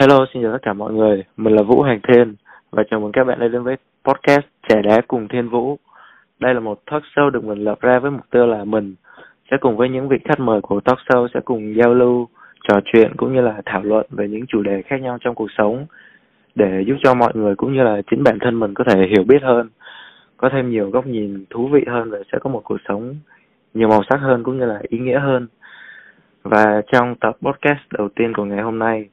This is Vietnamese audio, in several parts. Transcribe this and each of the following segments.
Hello, xin chào tất cả mọi người. Mình là Vũ Hành Thiên và chào mừng các bạn đã đến với podcast Trẻ Đá cùng Thiên Vũ. Đây là một talk show được mình lập ra với mục tiêu là mình sẽ cùng với những vị khách mời của talk show sẽ cùng giao lưu, trò chuyện cũng như là thảo luận về những chủ đề khác nhau trong cuộc sống để giúp cho mọi người cũng như là chính bản thân mình có thể hiểu biết hơn, có thêm nhiều góc nhìn thú vị hơn và sẽ có một cuộc sống nhiều màu sắc hơn cũng như là ý nghĩa hơn. Và trong tập podcast đầu tiên của ngày hôm nay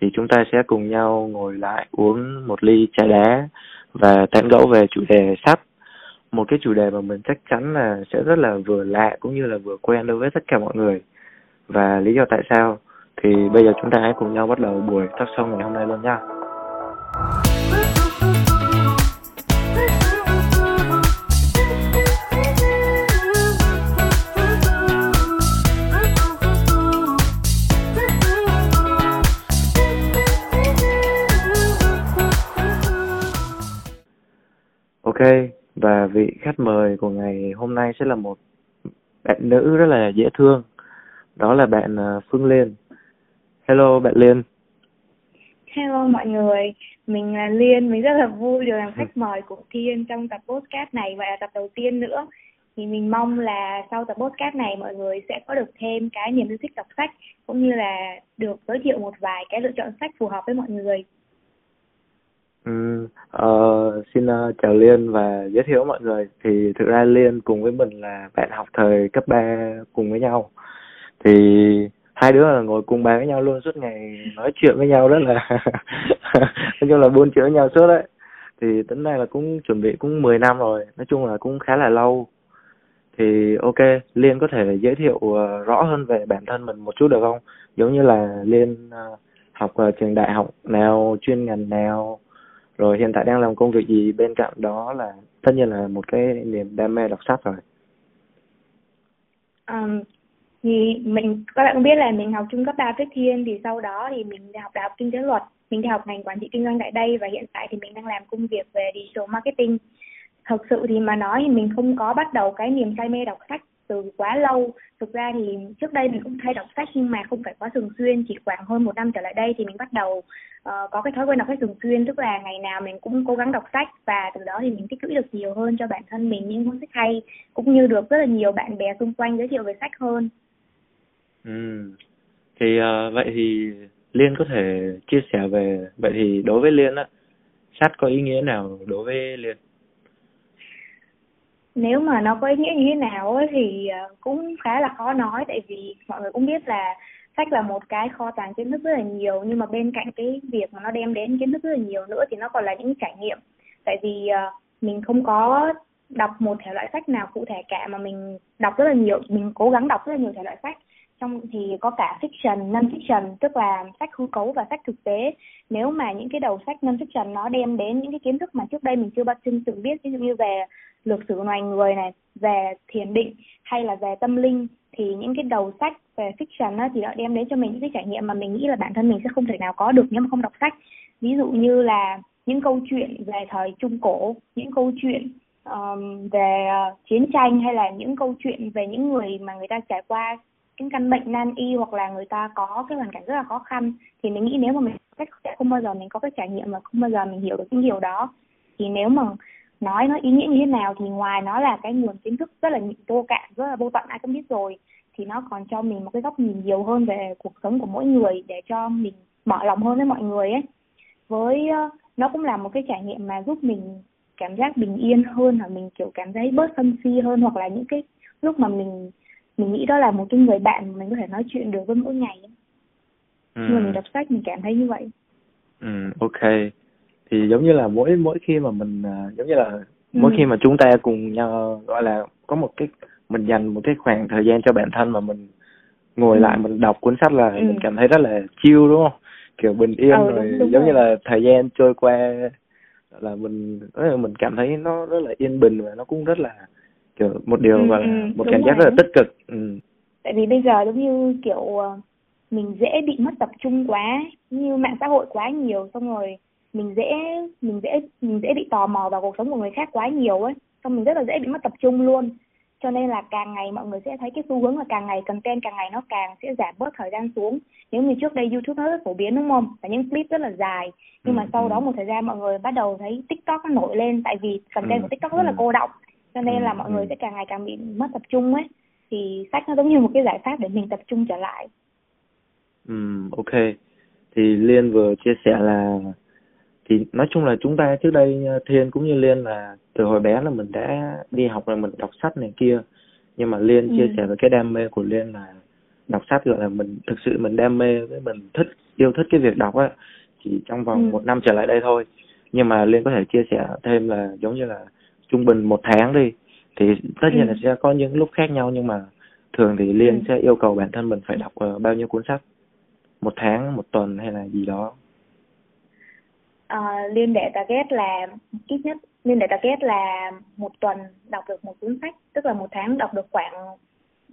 thì chúng ta sẽ cùng nhau ngồi lại uống một ly trà đá và tán gẫu về chủ đề sách một cái chủ đề mà mình chắc chắn là sẽ rất là vừa lạ cũng như là vừa quen đối với tất cả mọi người. Và lý do tại sao thì bây giờ chúng ta hãy cùng nhau bắt đầu buổi talk show ngày hôm nay luôn nha. Và vị khách mời của ngày hôm nay sẽ là một bạn nữ rất là dễ thương. Đó là bạn ờ, Phương Liên. Hello bạn Liên. Hello mọi người, mình là Liên, mình rất là vui được làm khách mời của Thiên trong tập podcast này và tập đầu tiên nữa. Thì mình mong là sau tập podcast này mọi người sẽ có được thêm cái niềm yêu thích đọc sách cũng như là được giới thiệu một vài cái lựa chọn sách phù hợp với mọi người. Ừ, uh, xin uh, chào Liên và giới thiệu mọi người. Thì thực ra Liên cùng với mình là bạn học thời cấp 3 cùng với nhau. Thì hai đứa là ngồi cùng bàn với nhau luôn suốt ngày nói chuyện với nhau rất là nói chung là buôn chuyện với nhau suốt đấy. Thì tính này là cũng chuẩn bị cũng 10 năm rồi nói chung là cũng khá là lâu. Thì ok Liên có thể giới thiệu uh, rõ hơn về bản thân mình một chút được không? Giống như là Liên uh, học ở trường đại học nào chuyên ngành nào rồi hiện tại đang làm công việc gì bên cạnh đó là tất nhiên là một cái niềm đam mê đọc sách rồi. Um, thì mình các bạn cũng biết là mình học trung cấp 3 Phước Thiên thì sau đó thì mình học đại học kinh tế luật mình đi học ngành quản trị kinh doanh tại đây và hiện tại thì mình đang làm công việc về digital marketing. Thực sự thì mà nói thì mình không có bắt đầu cái niềm say mê đọc sách từ quá lâu. Thực ra thì trước đây mình cũng hay đọc sách nhưng mà không phải quá thường xuyên chỉ khoảng hơn một năm trở lại đây thì mình bắt đầu uh, có cái thói quen đọc sách thường xuyên. Tức là ngày nào mình cũng cố gắng đọc sách và từ đó thì mình tích lũy được nhiều hơn cho bản thân mình những cuốn sách hay cũng như được rất là nhiều bạn bè xung quanh giới thiệu về sách hơn. Ừ. Thì uh, vậy thì liên có thể chia sẻ về vậy thì đối với liên á sách có ý nghĩa nào đối với liên? Nếu mà nó có ý nghĩa như thế nào ấy, thì ờ, cũng khá là khó nói tại vì mọi người cũng biết là sách là một cái kho tàng kiến thức rất là nhiều nhưng mà bên cạnh cái việc mà nó đem đến kiến thức rất là nhiều nữa thì nó còn là những trải nghiệm tại vì ờ, mình không có đọc một thể loại sách nào cụ thể cả mà mình đọc rất là nhiều mình cố gắng đọc rất là nhiều thể loại sách trong thì có cả fiction, non fiction tức là sách hư cấu và sách thực tế. Nếu mà những cái đầu sách non fiction nó đem đến những cái kiến thức mà trước đây mình chưa bao giờ từng biết ví dụ như về lược sử loài người này, về thiền định hay là về tâm linh thì những cái đầu sách về fiction á, thì nó đem đến cho mình những cái trải nghiệm mà mình nghĩ là bản thân mình sẽ không thể nào có được nếu mà không đọc sách. Ví dụ như là những câu chuyện về thời Trung Cổ, những câu chuyện um, về uh, chiến tranh hay là những câu chuyện về những người mà người ta trải qua những căn bệnh nan y hoặc là người ta có cái hoàn cảnh rất là khó khăn thì mình nghĩ nếu mà mình sẽ không bao giờ mình có cái trải nghiệm mà không bao giờ mình hiểu được những điều đó thì nếu mà nói nó ý nghĩa như thế nào thì ngoài nó là cái nguồn kiến thức rất là vô cạn rất là vô tận ai cũng biết rồi thì nó còn cho mình một cái góc nhìn nhiều hơn về cuộc sống của mỗi người để cho mình mở lòng hơn với mọi người ấy. Với nó cũng là một cái trải nghiệm mà giúp mình cảm giác bình yên hơn hoặc mình kiểu cảm thấy bớt sân si hơn hoặc là những cái lúc mà mình mình nghĩ đó là một cái người bạn mà mình có thể nói chuyện được với mỗi ngày ừ. nhưng mà mình đọc sách mình cảm thấy như vậy. Ừ ok thì giống như là mỗi mỗi khi mà mình uh, giống như là ừ. mỗi khi mà chúng ta cùng nhau gọi là có một cái mình dành một cái khoảng thời gian cho bản thân mà mình ngồi ừ. lại mình đọc cuốn sách là ừ. mình cảm thấy rất là chill đúng không kiểu bình yên ừ, rồi đúng, đúng giống rồi. như là thời gian trôi qua là mình mình cảm thấy nó rất là yên bình và nó cũng rất là kiểu một điều ừ, và ừ, một cảm giác rất là tích cực ừ. tại vì bây giờ giống như kiểu ờ, mình dễ bị mất tập trung quá như mạng xã hội quá nhiều xong rồi mình dễ mình dễ mình dễ bị tò mò vào cuộc sống của người khác quá nhiều ấy. Xong mình rất là dễ bị mất tập trung luôn. Cho nên là càng ngày mọi người sẽ thấy cái xu hướng là càng ngày content càng ngày nó càng sẽ giảm bớt thời gian xuống. Nếu như trước đây youtube nó rất phổ biến đúng không? Và những clip rất là dài. Nhưng mà Ừ, sau ừ. đó một thời gian mọi người bắt đầu thấy tiktok nó nổi lên. Tại vì content Ừ, của tiktok rất là ừ. cô động cho nên Ừ, là mọi ừ. người sẽ càng ngày càng bị mất tập trung ấy. Thì sách nó giống như một cái giải pháp để mình tập trung trở lại. Ừm, ok. Thì Liên vừa chia sẻ là thì nói chung là chúng ta trước đây ờ, Thiên cũng như Liên là từ hồi bé là mình đã đi học rồi mình đọc sách này kia nhưng mà Liên Ừ. chia sẻ về cái đam mê của Liên là đọc sách gọi là mình thực sự mình đam mê với mình thích yêu thích cái việc đọc á chỉ trong vòng Ừ. một năm trở lại đây thôi nhưng mà Liên có thể chia sẻ thêm là giống như là trung bình một tháng đi thì tất nhiên Ừ. là sẽ có những lúc khác nhau nhưng mà thường thì Liên Ừ. sẽ yêu cầu bản thân mình phải đọc ờ, bao nhiêu cuốn sách một tháng một tuần hay là gì đó Ờ, Liên để target là ít nhất Liên để target là một tuần đọc được một cuốn sách tức là một tháng đọc được khoảng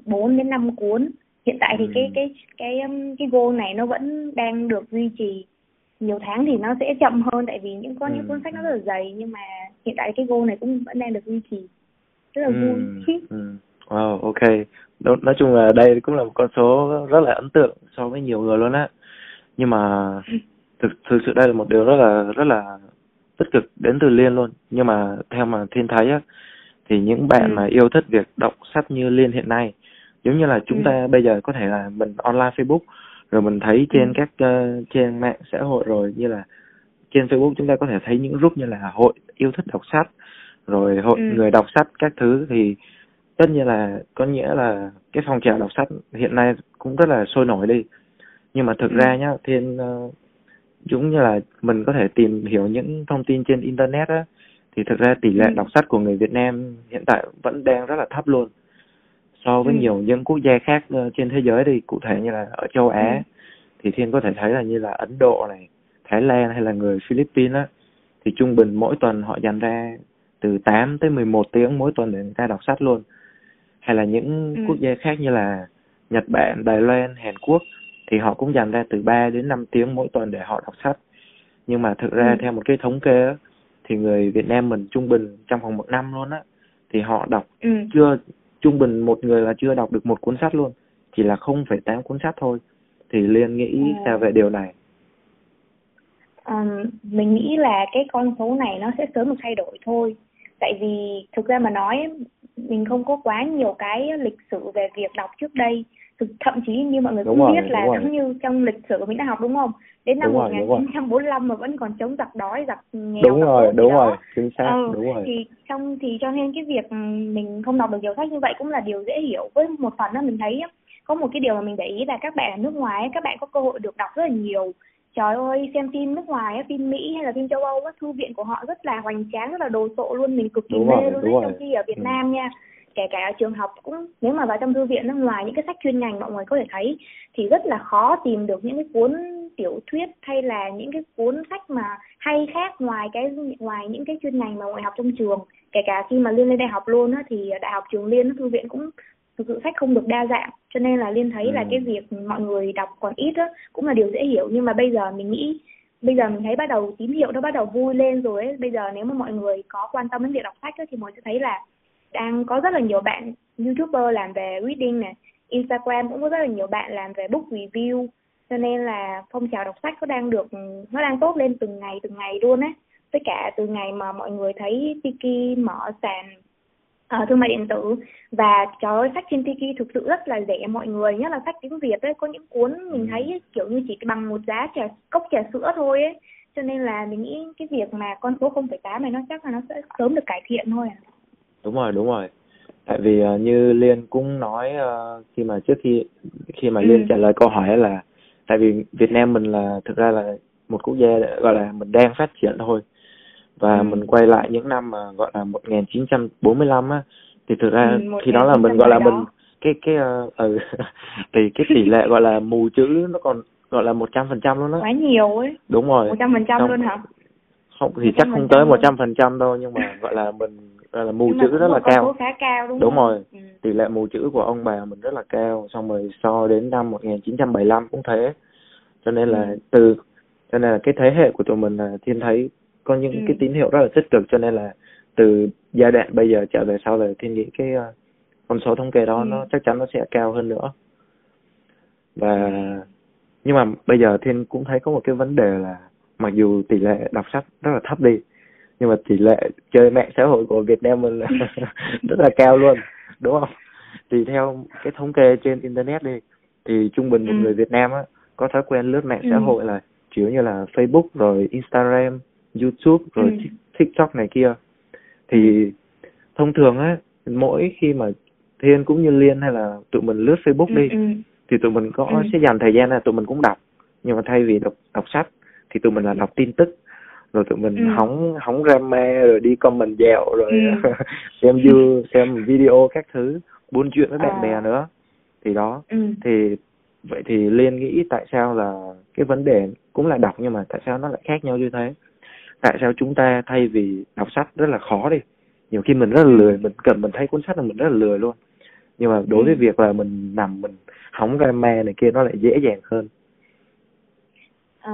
4 đến 5 cuốn hiện tại thì Ừ. cái cái cái um, cái goal này nó vẫn đang được duy trì nhiều tháng thì nó sẽ chậm hơn tại vì những những Ừ, cuốn sách nó ừ. rất là dày nhưng mà hiện tại cái goal này cũng vẫn đang được duy trì rất là vui Ừ, ừ. Wow, ok. Nói, nói chung là đây cũng là một con số rất là ấn tượng so với nhiều người luôn á. Nhưng mà thực thực sự đây là một điều rất là rất là tích cực đến từ Liên luôn. Nhưng mà theo mà Thiên thấy á thì những bạn Ừ. mà yêu thích việc đọc sách như Liên hiện nay, giống như là chúng Ừ. ta bây giờ có thể là mình online Facebook rồi mình thấy trên Ừ. các uh, trên mạng xã hội rồi như là trên Facebook chúng ta có thể thấy những group như là hội yêu thích đọc sách rồi hội Ừ. người đọc sách các thứ thì tất nhiên là có nghĩa là cái phong trào đọc sách hiện nay cũng rất là sôi nổi đi nhưng mà thực Ừ. ra nhá thiên uh, giống như là mình có thể tìm hiểu những thông tin trên internet á thì thực ra tỷ lệ Ừ. đọc sách của người Việt Nam hiện tại vẫn đang rất là thấp luôn so với Ừ. nhiều những quốc gia khác ờ, trên thế giới thì cụ thể như là ở châu Á Ừ. thì thiên có thể thấy là như là Ấn Độ này Thái Lan hay là người Philippines á thì trung bình mỗi tuần họ dành ra từ 8 tới 11 tiếng mỗi tuần để người ta đọc sách luôn hay là những Ừ. quốc gia khác như là Nhật Bản, Đài Loan, Hàn Quốc thì họ cũng dành ra từ 3 đến 5 tiếng mỗi tuần để họ đọc sách nhưng mà thực ra Ừ. theo một cái thống kê á, thì người Việt Nam mình trung bình trong vòng một năm luôn á thì họ đọc Ừ. chưa trung bình một người là chưa đọc được một cuốn sách luôn chỉ là 0,8 cuốn sách thôi thì Liên nghĩ Ờ. sao về điều này Ừm, mình nghĩ là cái con số này nó sẽ sớm được thay đổi thôi tại vì thực ra mà nói mình không có quá nhiều cái lịch sử về việc đọc trước đây thậm chí như mọi người Đúng cũng rồi, biết là đúng giống như trong lịch sử mình đã học đúng không? Đến năm Đúng rồi, đúng rồi. 1945 mà vẫn còn chống giặc đói giặc nghèo đúng rồi đúng đó. rồi chính xác Ừ, đúng rồi. thì trong thì cho nên cái việc mình không đọc được nhiều sách như vậy cũng là điều dễ hiểu. Với một phần đó mình thấy có một cái điều mà mình để ý là các bạn ở nước ngoài các bạn có cơ hội được đọc rất là nhiều. Trời ơi xem phim nước ngoài phim Mỹ hay là phim châu Âu á, thư viện của họ rất là hoành tráng rất là đồ sộ luôn mình cực kỳ Đúng mê luôn đúng đấy trong khi ở Việt Ừ. Nam nha kể cả ở trường học cũng nếu mà vào trong thư viện nước ngoài những cái sách chuyên ngành mọi người có thể thấy thì rất là khó tìm được những cái cuốn tiểu thuyết hay là những cái cuốn sách mà hay khác ngoài cái ngoài những cái chuyên ngành mà mọi người học trong trường. Kể cả khi mà liên lên đại học luôn á thì đại học trường liên thư viện cũng thực sự sách không được đa dạng. Cho nên là liên thấy là Ừ. cái việc mọi người đọc còn ít á cũng là điều dễ hiểu. Nhưng mà bây giờ mình nghĩ bây giờ mình thấy bắt đầu tín hiệu nó bắt đầu vui lên rồi ấy. Bây giờ nếu mà mọi người có quan tâm đến việc đọc sách á, thì mọi người sẽ thấy là đang có rất là nhiều bạn youtuber làm về reading này instagram cũng có rất là nhiều bạn làm về book review cho nên là phong trào đọc sách nó đang được nó đang tốt lên từng ngày từng ngày luôn ấy với cả từ ngày mà mọi người thấy Tiki mở sàn ờ, thương mại điện tử và trời ơi sách trên Tiki thực sự rất là rẻ mọi người nhất là sách tiếng Việt ấy có những cuốn mình Ừ. thấy kiểu như chỉ bằng một giá trà cốc trà sữa thôi ấy cho nên là mình nghĩ cái việc mà con số 0,8 này nó chắc là nó sẽ sớm được cải thiện thôi à. Đúng rồi đúng rồi. Tại vì ờ, như liên cũng nói ờ, khi mà trước khi khi mà Ừ. liên trả lời câu hỏi là tại vì việt nam mình là thực ra là một quốc gia gọi là mình đang phát triển thôi. Và Ừ. mình quay lại những năm mà gọi là 1945 á thì thực ra Ừ, khi đó là mình 1900 gọi là đó. mình cái cái ờ, ừ, thì cái tỷ lệ gọi là mù chữ nó còn gọi là một trăm phần trăm luôn á. Quá nhiều ấy. Đúng rồi. Một trăm phần trăm luôn hả? không thì chắc không tới 100% một trăm phần trăm đâu nhưng mà gọi là mình gọi là mù chữ rất là cao khá cao đúng, Đúng rồi. ừ. tỷ lệ mù chữ của ông bà mình rất là cao xong rồi so đến năm 1975 cũng thế cho nên là Ừ. từ cho nên là cái thế hệ của tụi mình là thiên thấy có những Ừ. cái tín hiệu rất là tích cực cho nên là từ giai đoạn bây giờ trở về sau là thiên nghĩ cái ờ, con số thống kê đó Ừ. nó chắc chắn nó sẽ cao hơn nữa và nhưng mà bây giờ thiên cũng thấy có một cái vấn đề là mặc dù tỷ lệ đọc sách rất là thấp đi nhưng mà tỷ lệ chơi mạng xã hội của Việt Nam mình là rất là cao luôn đúng không thì theo cái thống kê trên internet đi thì trung bình một Ừ. người Việt Nam á có thói quen lướt mạng xã Ừ. hội là chủ yếu như là Facebook rồi Instagram, YouTube rồi Ừ. Tik- TikTok này kia thì thông thường á mỗi khi mà Thiên cũng như Liên hay là tụi mình lướt Facebook Ừ, đi ừ. thì tụi mình có Ừ. sẽ dành thời gian là tụi mình cũng đọc nhưng mà thay vì đọc đọc sách thì tụi mình là đọc tin tức rồi tụi mình Ừ. hóng hóng drama rồi đi comment dạo rồi Ừ. xem view xem video các thứ buôn chuyện với bạn À. bè nữa thì đó Ừ. thì vậy thì liên nghĩ tại sao là cái vấn đề cũng là đọc nhưng mà tại sao nó lại khác nhau như thế tại sao chúng ta thay vì đọc sách rất là khó đi nhiều khi mình rất là lười mình cần mình thấy cuốn sách là mình rất là lười luôn nhưng mà đối với Ừ. việc là mình nằm mình hóng drama này kia nó lại dễ dàng hơn Ờ,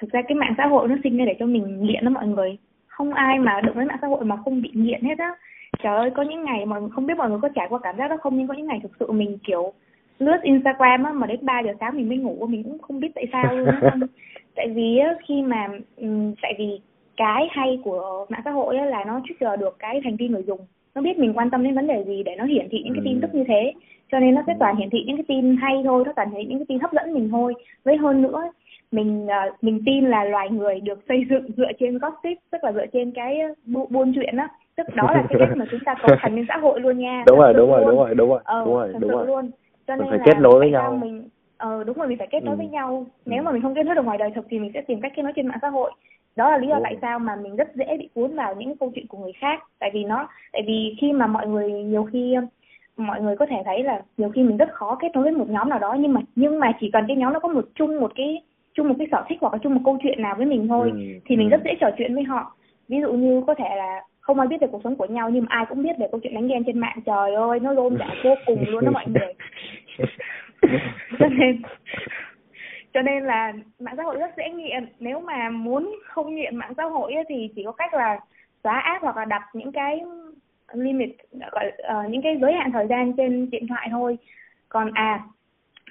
thực ra cái mạng xã hội nó sinh ra để cho mình nghiện đó mọi người. Không ai mà đụng đến mạng xã hội mà không bị nghiện hết á. Trời ơi có những ngày mà không biết mọi người có trải qua cảm giác đó không nhưng có những ngày thực sự mình kiểu lướt Instagram á mà đến 3 giờ sáng mình mới ngủ mình cũng không biết tại sao luôn á. Tại vì á, khi mà ừm, tại vì cái hay của mạng xã hội á là nó trigger được cái hành vi người dùng. Nó biết mình quan tâm đến vấn đề gì để nó hiển thị những cái tin Ừ. tức như thế. Cho nên nó sẽ toàn hiển thị những cái tin hay thôi nó toàn hiển thị những cái tin hấp dẫn mình thôi. Với hơn nữa mình ờ, mình tin là loài người được xây dựng dựa trên gossip tức là dựa trên cái bu, buôn chuyện á. Tức đó là cái cách mà chúng ta cấu thành lên xã hội luôn nha. Đúng rồi đúng rồi đúng rồi đúng rồi ờ, đúng rồi đúng rồi. luôn. Cho Mình nên phải là kết nối với nhau. mình ờ đúng rồi mình phải kết nối Ừ. với nhau. Ừ. nếu mà mình không kết nối được ngoài đời thực thì mình sẽ tìm cách kết nối trên mạng xã hội. Đó là lý do Đúng tại sao mà mình rất dễ bị cuốn vào những câu chuyện của người khác. Tại vì nó tại vì khi mà mọi người nhiều khi mọi người có thể thấy là nhiều khi mình rất khó kết nối với một nhóm nào đó nhưng mà nhưng mà chỉ cần cái nhóm nó có một chung một cái chung một cái sở thích hoặc là chung một câu chuyện nào với mình thôi Ừ, thì mình ừ. rất dễ trò chuyện với họ. Ví dụ như có thể là không ai biết về cuộc sống của nhau nhưng mà ai cũng biết về câu chuyện đánh ghen trên mạng. Trời ơi nó rôm rả vô cùng luôn đó mọi người. Cho nên cho nên là mạng xã hội rất dễ nghiện. Nếu mà muốn không nghiện mạng xã hội ấy, thì chỉ có cách là xóa app hoặc là đặt những cái limit gọi ờ, những cái giới hạn thời gian trên điện thoại thôi. Còn à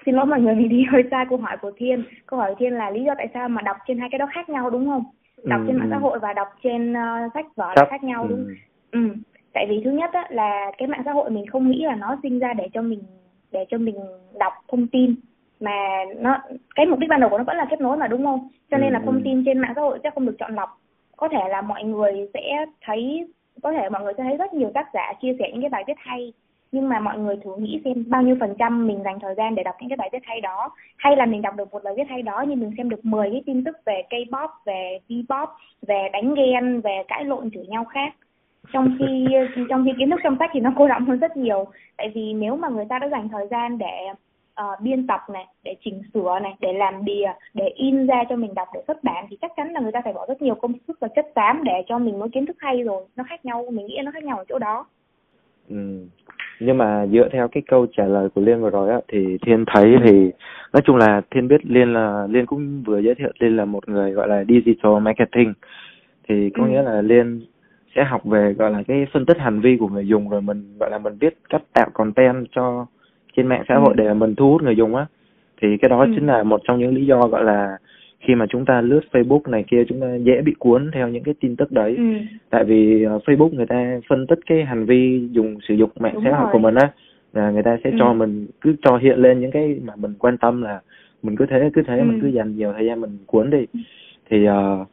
xin lỗi mọi người mình đi hơi xa câu hỏi của thiên. Câu hỏi của thiên là lý do tại sao mà đọc trên hai cái đó khác nhau đúng không? Đọc Ừ, trên mạng ừ. xã hội và đọc trên ờ, sách vở là khác nhau ừ. đúng ừ. Tại vì thứ nhất á, là cái mạng xã hội mình không nghĩ là nó sinh ra để cho mình để cho mình đọc thông tin mà nó cái mục đích ban đầu của nó vẫn là kết nối mà đúng không? Cho nên Ừ, là thông ừ. tin trên mạng xã hội sẽ không được chọn lọc. Có thể là mọi người sẽ thấy có thể mọi người sẽ thấy rất nhiều tác giả chia sẻ những cái bài viết hay nhưng mà mọi người thử nghĩ xem bao nhiêu phần trăm mình dành thời gian để đọc những cái bài viết hay đó. Hay là mình đọc được một bài viết hay đó nhưng mình xem được 10 cái tin tức về K-pop, về V-pop, về đánh ghen, về cãi lộn chửi nhau khác. Trong khi trong khi kiến thức trong sách thì nó cô đọng hơn rất nhiều. Tại vì nếu mà người ta đã dành thời gian để uh, biên tập này để chỉnh sửa này để làm bìa để in ra cho mình đọc để xuất bản thì chắc chắn là người ta phải bỏ rất nhiều công sức và chất xám để cho mình có kiến thức hay rồi. Nó khác nhau mình nghĩ nó khác nhau ở chỗ đó. Ừ. Nhưng mà dựa theo cái câu trả lời của Liên vừa rồi á thì Thiên thấy thì nói chung là Thiên biết Liên là Liên cũng vừa giới thiệu Liên là một người gọi là digital marketing thì có Ừ. nghĩa là Liên sẽ học về gọi là cái phân tích hành vi của người dùng rồi mình gọi là mình biết cách tạo content cho trên mạng xã hội Ừ. để mình thu hút người dùng á thì cái đó Ừ. chính là một trong những lý do gọi là khi mà chúng ta lướt Facebook này kia chúng ta dễ bị cuốn theo những cái tin tức đấy ừ tại vì ờ, Facebook người ta phân tích cái hành vi dùng sử dụng mạng Đúng xã hội của mình á là người ta sẽ Ừ. cho mình cứ cho hiện lên những cái mà mình quan tâm là mình cứ thế cứ thế Ừ. mình cứ dành nhiều thời gian mình cuốn đi thì uh,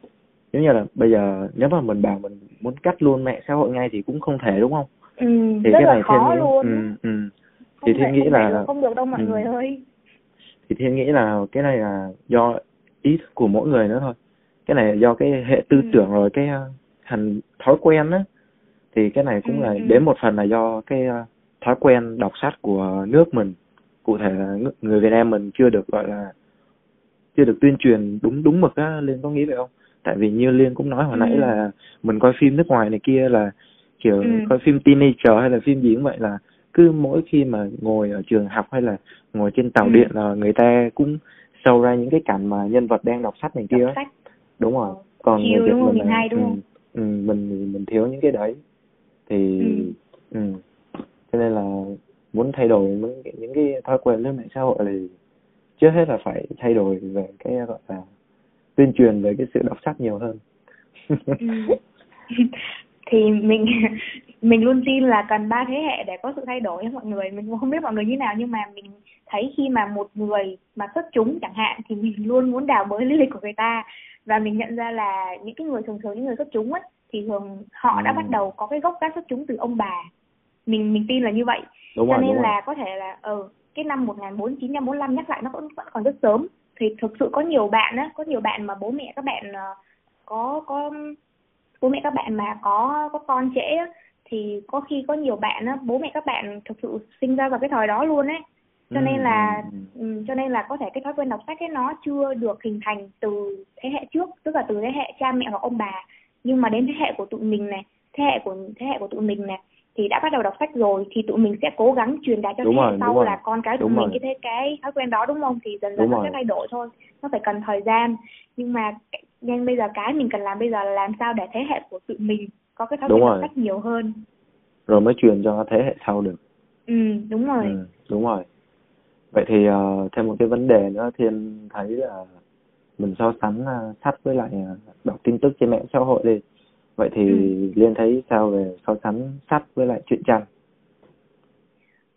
giống như là bây giờ nếu mà mình bảo mình muốn cắt luôn mạng xã hội ngay thì cũng không thể đúng không ừ thì rất cái là này khó thiên nghĩ luôn ừ, ừ. không thì thiên nghĩ là được, không được đâu mọi ừ. người ơi thì thiên nghĩ là cái này là do ý thức của mỗi người nữa thôi cái này là do cái hệ tư Ừ. tưởng rồi cái ờ, hành thói quen á thì cái này cũng Ừ, là ừ. đến một phần là do cái ờ, thói quen đọc sách của nước mình cụ thể là ng- người Việt Nam mình chưa được gọi là chưa được tuyên truyền đúng đúng mực á liên có nghĩ vậy không tại vì như liên cũng nói hồi Ừ. nãy là mình coi phim nước ngoài này kia là kiểu Ừ. coi phim teenager hay là phim gì cũng vậy là cứ mỗi khi mà ngồi ở trường học hay là ngồi trên tàu Ừ. điện là người ta cũng sâu ra những cái cảnh mà nhân vật đang đọc sách này kia đọc sách đúng rồi còn Chill người Việt đúng không? mình là hay đúng ừ, không? ừ, mình mình thiếu những cái đấy thì Ừ. ừ. cho nên là muốn thay đổi những những cái thói quen lên mạng xã hội thì trước hết là phải thay đổi về cái gọi là tuyên truyền về cái sự đọc sách nhiều hơn ừ. thì mình mình luôn tin là cần ba thế hệ để có sự thay đổi mọi người. Mình không biết mọi người như nào nhưng mà mình thấy khi mà một người mà xuất chúng chẳng hạn thì mình luôn muốn đào bới lý lịch của người ta. Và mình nhận ra là những cái người thường thường những người xuất chúng ấy thì thường họ đã ừ. bắt đầu có cái gốc gác xuất chúng từ ông bà. Mình mình tin là như vậy. Đúng cho rồi, nên là rồi. có thể là ừ cái năm 1945 nhắc lại nó vẫn vẫn còn rất sớm. Thì thực sự có nhiều bạn á có nhiều bạn mà bố mẹ các bạn uh, có có bố mẹ các bạn mà có có con trễ á, thì có khi có nhiều bạn á bố mẹ các bạn thực sự sinh ra vào cái thời đó luôn ấy. Cho nên là um, cho nên là có thể cái thói quen đọc sách ấy nó chưa được hình thành từ thế hệ trước tức là từ thế hệ cha mẹ hoặc ông bà. Nhưng mà đến thế hệ của tụi mình này thế hệ của thế hệ của tụi mình này thì đã bắt đầu đọc sách rồi thì tụi mình sẽ cố gắng truyền đạt cho đúng thế hệ sau là con cái tụi đúng mình rồi. cái thế cái thói quen đó đúng không? Thì dần dần nó sẽ thay đổi thôi nó phải cần thời gian. Nhưng mà nên bây giờ cái mình cần làm bây giờ là làm sao để thế hệ của tụi mình có cái thói quen đọc sách nhiều hơn. Rồi mới truyền cho thế hệ sau được. Ừ đúng rồi. Ừ, đúng rồi. Vậy thì uh, thêm một cái vấn đề nữa thiên thấy là mình so sánh uh, sách với lại uh, đọc tin tức trên mạng xã hội đi. Vậy thì ừ. liên thấy sao về so sánh sách với lại truyện tranh?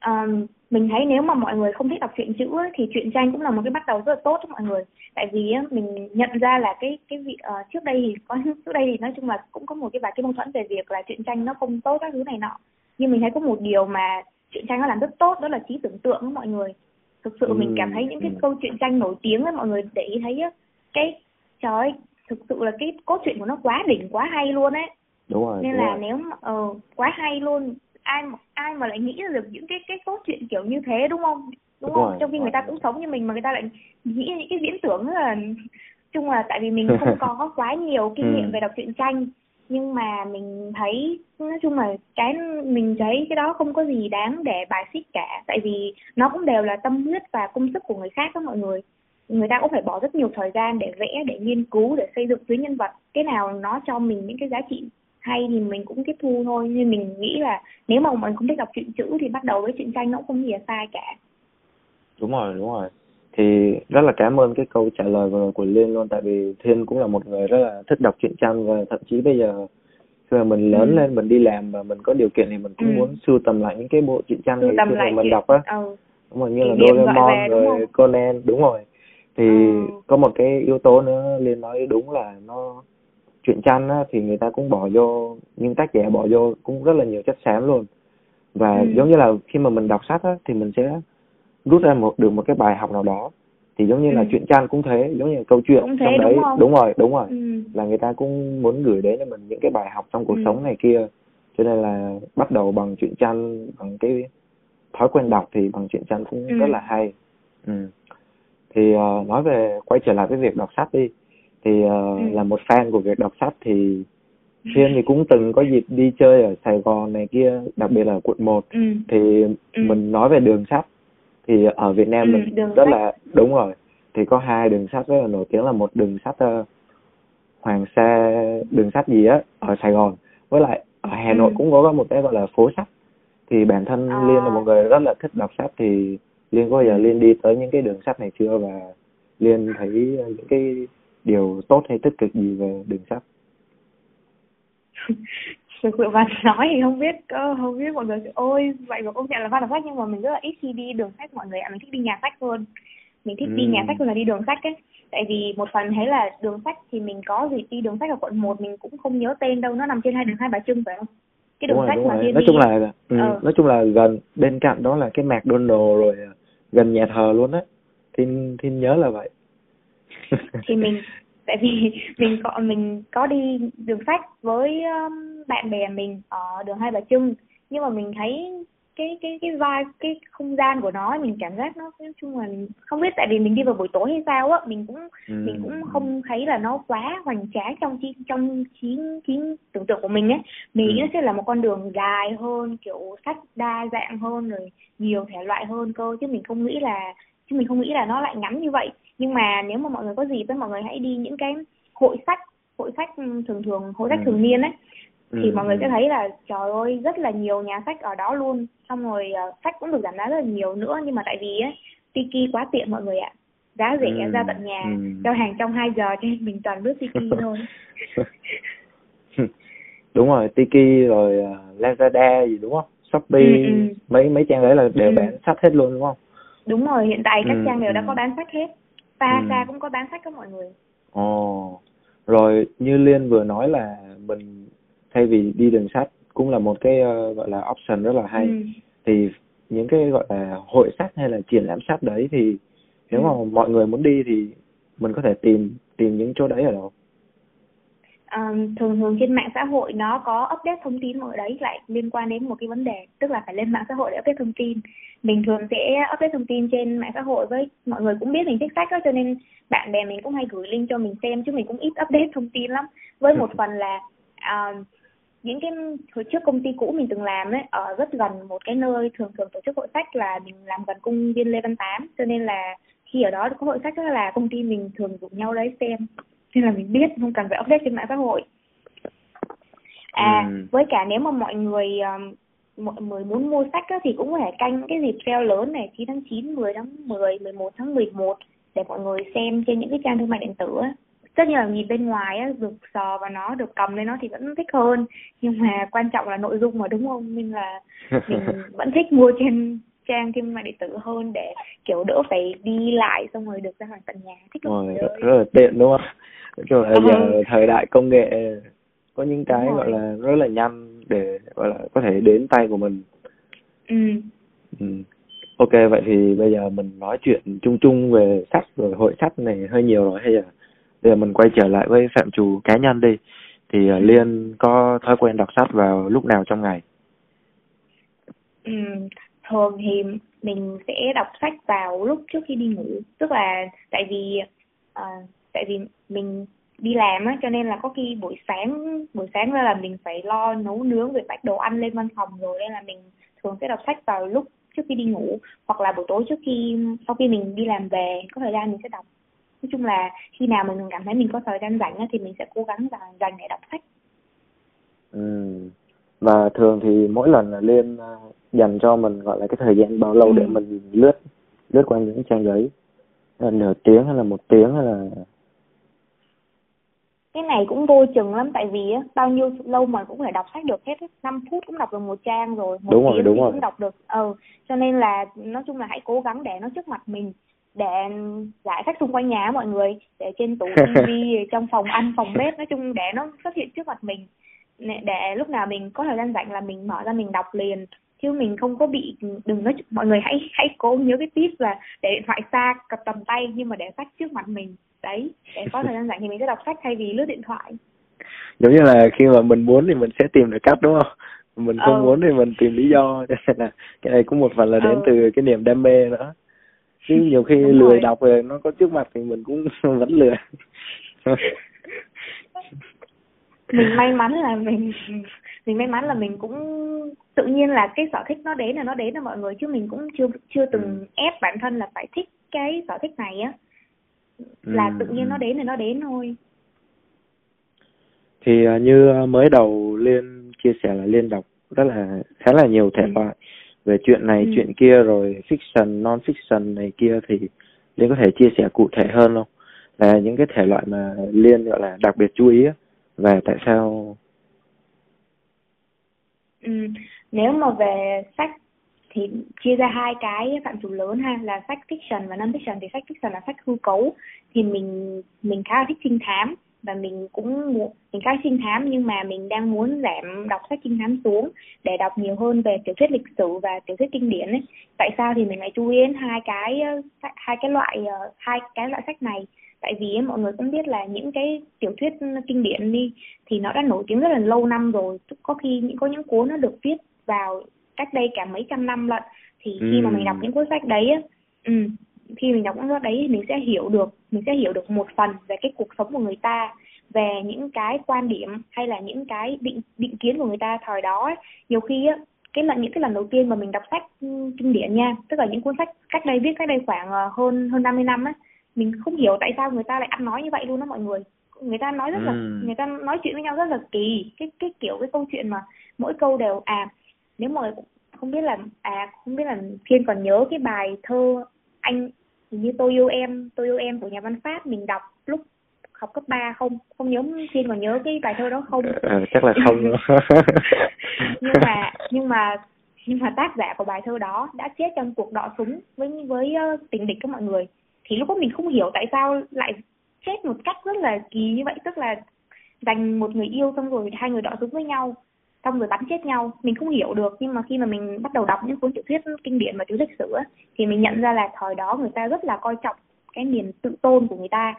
Um, mình thấy nếu mà mọi người không thích đọc truyện chữ ấy, thì truyện tranh cũng là một cái bắt đầu rất là tốt cho mọi người tại vì á, mình nhận ra là cái cái vị uh, trước đây thì có trước đây thì nói chung là cũng có một cái vài cái mâu thuẫn về việc là truyện tranh nó không tốt các thứ này nọ nhưng mình thấy có một điều mà truyện tranh nó làm rất tốt đó là trí tưởng tượng của mọi người thực sự ừ. mình cảm thấy những cái ừ. câu chuyện tranh nổi tiếng ấy mọi người để ý thấy á cái trời ơi thực sự là cái cốt truyện của nó quá đỉnh quá hay luôn ấy đúng rồi nên đúng là rồi. nếu mà ờ uh, quá hay luôn ai mà ai mà lại nghĩ được những cái cái cốt truyện kiểu như thế đúng không? Đúng, đúng không? rồi, trong khi người ta cũng sống như mình mà người ta lại nghĩ những cái viễn tưởng là chung là tại vì mình không có quá nhiều kinh nghiệm ừ. về đọc truyện tranh nhưng mà mình thấy nói chung là cái mình thấy cái đó không có gì đáng để bài xích cả. Tại vì nó cũng đều là tâm huyết và công sức của người khác đó mọi người. Người ta cũng phải bỏ rất nhiều thời gian để vẽ để nghiên cứu để xây dựng tuyến nhân vật. Cái nào nó cho mình những cái giá trị hay thì mình cũng tiếp thu thôi nhưng mình nghĩ là nếu mà mình không thích đọc truyện chữ thì bắt đầu với truyện tranh nó cũng không gì là sai cả đúng rồi đúng rồi thì rất là cảm ơn cái câu trả lời vừa rồi của liên luôn tại vì thiên cũng là một người rất là thích đọc truyện tranh và thậm chí bây giờ khi mà mình lớn ừ. lên mình đi làm và mình có điều kiện thì mình cũng ừ. muốn sưu tầm lại những cái bộ truyện tranh ngày xưa mình chuyện... đọc á ừ. đúng rồi như là Doraemon rồi Conan đúng rồi thì ừ. có một cái yếu tố nữa liên nói đúng là nó truyện tranh á, thì người ta cũng bỏ vô những tác giả bỏ vô cũng rất là nhiều chất xám luôn và ừ. giống như là khi mà mình đọc sách á, thì mình sẽ rút ra một được một cái bài học nào đó thì giống như là ừ. truyện tranh cũng thế giống như là câu chuyện cũng thế, trong đấy đúng, không? đúng rồi đúng rồi ừ. là người ta cũng muốn gửi đến cho mình những cái bài học trong cuộc ừ. sống này kia cho nên là bắt đầu bằng truyện tranh bằng cái thói quen đọc thì bằng truyện tranh cũng ừ. rất là hay ừ. thì uh, nói về quay trở lại với việc đọc sách đi thì uh, ừ. là một fan của việc đọc sách thì Thiên thì cũng từng có dịp đi chơi ở Sài Gòn này kia, đặc biệt là quận 1 ừ. thì ừ. mình nói về đường sách thì ở Việt Nam ừ, mình rất sách. là đúng rồi thì có hai đường sách rất là nổi tiếng là một đường sách uh, Hoàng Sa đường sách gì á ở Sài Gòn với lại ở Hà Nội ừ. cũng có một cái gọi là phố sách thì bản thân à. Liên là một người rất là thích đọc sách thì Liên có giờ ừ. Liên đi tới những cái đường sách này chưa và Liên thấy những cái điều tốt hay tích cực gì về đường sách thực sự mà nói thì không biết không biết mọi người. Ôi vậy mà công nhận là fan đọc sách nhưng mà mình rất là ít khi đi đường sách mọi người ạ. Mình thích đi nhà sách hơn. Mình thích ừ. đi nhà sách hơn là đi đường sách ấy. Tại vì một phần thấy là đường sách thì mình có gì đi đường sách ở quận 1 mình cũng không nhớ tên đâu. Nó nằm trên hai đường hai bà trưng phải không? Cái đường đúng sách rồi, mà nói đi... chung là ừ, ừ. nói chung là gần bên cạnh đó là cái McDonald rồi à, gần nhà thờ luôn á. Thiên thiên nhớ là vậy thì mình tại vì mình có mình có đi đường sách với um, bạn bè mình ở đường hai bà trưng nhưng mà mình thấy cái cái cái vai cái không gian của nó mình cảm giác nó nói chung là không biết tại vì mình đi vào buổi tối hay sao á mình cũng ừ. mình cũng không thấy là nó quá hoành tráng trong trí trong trí trí tưởng tượng của mình ấy mình nghĩ ừ. nó sẽ là một con đường dài hơn kiểu sách đa dạng hơn rồi nhiều thể loại hơn cơ chứ mình không nghĩ là chứ mình không nghĩ là nó lại ngắn như vậy nhưng mà nếu mà mọi người có gì với mọi người hãy đi những cái hội sách hội sách thường thường hội sách ừ. thường niên ấy thì Ừ, mọi người ừ. sẽ thấy là trời ơi rất là nhiều nhà sách ở đó luôn xong rồi ờ, sách cũng được giảm giá rất là nhiều nữa nhưng mà tại vì á Tiki quá tiện mọi người ạ giá rẻ Ừ, ra tận nhà ừ. giao hàng trong 2 giờ cho nên mình toàn lướt Tiki thôi đúng rồi Tiki rồi à, Lazada gì đúng không Shopee Ừ, ừ. mấy mấy trang đấy là đều Ừ. bán sách hết luôn đúng không đúng rồi hiện tại các Ừ, trang đều đã ừ. có bán sách hết Pahasa Ừ. cũng có bán sách đó mọi người ồ rồi như Liên vừa nói là mình thay vì đi đường sách cũng là một cái ờ, gọi là option rất là hay ừ. thì những cái gọi là hội sách hay là triển lãm sách đấy thì nếu Ừ. mà mọi người muốn đi thì mình có thể tìm tìm những chỗ đấy ở đâu um, thường thường trên mạng xã hội nó có update thông tin ở đấy lại liên quan đến một cái vấn đề tức là phải lên mạng xã hội để update thông tin. Mình thường sẽ update thông tin trên mạng xã hội với mọi người cũng biết mình thích sách đó cho nên bạn bè mình cũng hay gửi link cho mình xem chứ mình cũng ít update thông tin lắm. Với một phần là um, những cái hồi trước công ty cũ mình từng làm ấy ở rất gần một cái nơi thường thường tổ chức hội sách là mình làm gần công viên Lê Văn Tám cho nên là khi ở đó có hội sách đó là công ty mình thường rủ nhau đấy xem nên là mình biết không cần phải update trên mạng xã hội à Ừ. với cả nếu mà mọi người um, mọi người muốn mua sách á, thì cũng có thể canh cái dịp sale lớn này 9 tháng 9, 10 tháng 10, 11 tháng 11 để mọi người xem trên những cái trang thương mại điện tử á. tất nhiên là nhìn bên ngoài á được sờ vào nó được cầm lên nó thì vẫn thích hơn nhưng mà quan trọng là nội dung mà đúng không nên là mình vẫn thích mua trên trang thương mại điện tử hơn để kiểu đỡ phải đi lại xong rồi được ra ngoài tận nhà. Thích rồi rất, rất là tiện đúng không? Chung là giờ thời đại công nghệ có những cái gọi là rất là nhanh để gọi là có thể đến tay của mình. Ừ. Ừ. ok vậy thì bây giờ mình nói chuyện chung chung về sách rồi hội sách này hơi nhiều rồi hay là bây giờ mình quay trở lại với phạm trù cá nhân đi. Thì uh, liên có thói quen đọc sách vào lúc nào trong ngày? Ừ, thường thì mình sẽ đọc sách vào lúc trước khi đi ngủ. Tức là tại vì uh, tại vì mình đi làm á cho nên là có khi buổi sáng buổi sáng ra là mình phải lo nấu nướng rồi bắt đồ ăn lên văn phòng rồi nên là mình thường sẽ đọc sách vào lúc trước khi đi ngủ hoặc là buổi tối trước khi sau khi mình đi làm về có thời gian mình sẽ đọc. Nói chung là khi nào mình cảm thấy mình có thời gian rảnh á, thì mình sẽ cố gắng dành dành để đọc sách. Ừ. và thường thì mỗi lần là ờ, dành cho mình gọi là cái thời gian bao lâu Ừ. để mình lướt lướt qua những trang giấy là nửa tiếng hay là một tiếng hay là cái này cũng vô chừng lắm tại vì á bao nhiêu lâu mà cũng phải đọc sách được hết. 5 phút cũng đọc được một trang rồi một Đúng rồi, đúng rồi. cũng đọc được ừ cho nên là nói chung là hãy cố gắng để nó trước mặt mình để giải sách xung quanh nhà mọi người để trên tủ tivi trong phòng ăn phòng bếp nói chung để nó xuất hiện trước mặt mình để lúc nào mình có thời gian rảnh là mình mở ra mình đọc liền chứ mình không có bị đừng nói mọi người hãy hãy cố nhớ cái tip là để điện thoại xa cặp tầm tay nhưng mà để sách trước mặt mình đấy để có thời gian rảnh thì mình sẽ đọc sách thay vì lướt điện thoại giống như là khi mà mình muốn thì mình sẽ tìm được cách đúng không mình không Ừ. muốn thì mình tìm lý do là cái này cũng một phần là đến Ừ. từ cái niềm đam mê nữa chứ nhiều khi Đúng lười rồi. đọc rồi nó có trước mặt thì mình cũng vẫn lười mình may mắn là mình mình may mắn là mình cũng tự nhiên là cái sở thích nó đến là nó đến là mọi người chứ mình cũng chưa chưa từng Ừ. ép bản thân là phải thích cái sở thích này á là Ừ, tự nhiên ừ. nó đến thì nó đến thôi thì à, như mới đầu liên chia sẻ là liên đọc rất là khá là nhiều thể Ừ. loại về chuyện này Ừ. chuyện kia rồi fiction non fiction này kia thì liên có thể chia sẻ cụ thể hơn không là những cái thể loại mà liên gọi là đặc biệt chú ý và tại sao ừ. nếu mà về sách thì chia ra hai cái phạm trù lớn ha, là sách fiction và non fiction thì sách fiction là sách hư cấu. Thì mình mình khá là thích trinh thám và mình cũng mình khá thích trinh thám nhưng mà mình đang muốn giảm đọc sách trinh thám xuống để đọc nhiều hơn về tiểu thuyết lịch sử và tiểu thuyết kinh điển ấy. Tại sao thì mình lại chú ý đến hai cái ờ, hai cái loại ờ, hai cái loại sách này? Tại vì mọi người cũng biết là những cái tiểu thuyết kinh điển đi thì nó đã nổi tiếng rất là lâu năm rồi có khi những có những cuốn nó được viết vào cách đây cả mấy trăm năm lận thì khi mà Ừm. mình đọc những cuốn sách đấy ừ, khi mình đọc những cuốn sách đấy thì mình sẽ hiểu được mình sẽ hiểu được một phần về cái cuộc sống của người ta về những cái quan điểm hay là những cái định định kiến của người ta thời đó ấy. nhiều khi á cái lần những cái lần đầu tiên mà mình đọc sách ừ, kinh điển nha tức là những cuốn sách cách đây viết cách đây khoảng ờ, hơn hơn 50 năm á mình không hiểu tại sao người ta lại ăn nói như vậy luôn đó mọi người. Người ta nói rất là Ừ. người ta nói chuyện với nhau rất là kỳ. Cái cái kiểu cái câu chuyện mà mỗi câu đều à nếu mà không biết là à không biết là thiên còn nhớ cái bài thơ anh như tôi yêu em tôi yêu em của nhà văn pháp mình đọc lúc học cấp 3 không? Không nhớ thiên còn nhớ cái bài thơ đó không? Ờ, chắc là không. Nhưng mà nhưng mà nhưng mà tác giả của bài thơ đó đã chết trong cuộc đọ súng với với ờ, tình địch của mọi người thì lúc đó mình không hiểu tại sao lại chết một cách rất là kỳ như vậy tức là dành một người yêu xong rồi hai người đọ súng với nhau xong rồi bắn chết nhau mình không hiểu được nhưng mà khi mà mình bắt đầu đọc những cuốn tiểu thuyết kinh điển và tiểu lịch sử thì mình nhận ra là thời đó người ta rất là coi trọng cái niềm tự tôn của người ta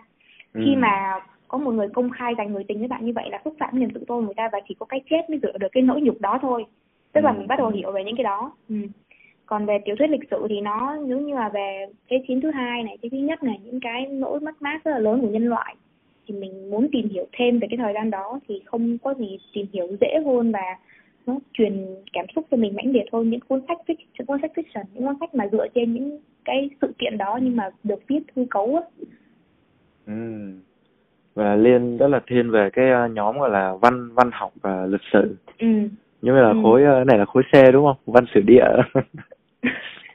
khi Ừ. mà có một người công khai dành người tình với bạn như vậy là xúc phạm niềm tự tôn của người ta và chỉ có cái chết mới rửa được cái nỗi nhục đó thôi tức là Ừ. mình bắt đầu hiểu về những cái đó ừ. Còn về tiểu thuyết lịch sử thì nó giống như là về thế chiến thứ hai này thế thứ nhất này những cái nỗi mất mát rất là lớn của nhân loại thì mình muốn tìm hiểu thêm về cái thời gian đó thì không có gì tìm hiểu dễ hơn và nó truyền cảm xúc cho mình mãnh liệt hơn những cuốn sách fic- những cuốn sách fiction những cuốn sách mà dựa trên những cái sự kiện đó nhưng mà được viết hư cấu á Ừ. Và Liên rất là thiên về cái ờ, nhóm gọi là văn văn học và lịch sử. ừ Nhưng mà là Ừ. khối ờ, này là khối C đúng không? Văn sử địa.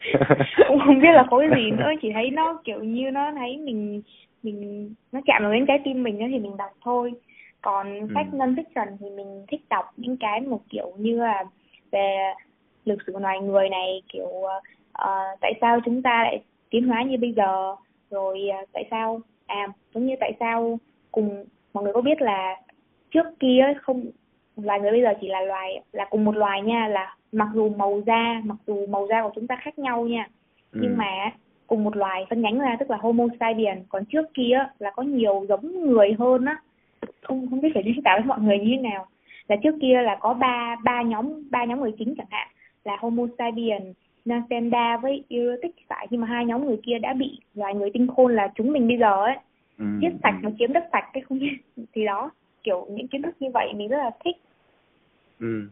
cũng không biết là khối gì nữa chỉ thấy nó kiểu như nó thấy mình mình nó chạm vào đến trái tim mình thì mình đọc thôi còn Ừ. sách non fiction thì mình thích đọc những cái một kiểu như là về lịch sử loài người này kiểu ờ, tại sao chúng ta lại tiến hóa như bây giờ rồi ờ, tại sao à giống như tại sao cùng mọi người có biết là trước kia không loài người bây giờ chỉ là loài là cùng một loài nha là mặc dù màu da mặc dù màu da của chúng ta khác nhau nha Ừ. nhưng mà cùng một loài phân nhánh ra tức là Homo sapien còn trước kia là có nhiều giống người hơn á không không biết phải diễn tả với mọi người như thế nào là trước kia là có ba ba nhóm ba nhóm người chính chẳng hạn là Homo sapien Nasenda với Erotic phải nhưng mà hai nhóm người kia đã bị loài người tinh khôn là chúng mình bây giờ ấy Ừ. giết sạch ừ. và chiếm đất sạch cái không thì đó kiểu những kiến thức như vậy mình rất là thích Ừ.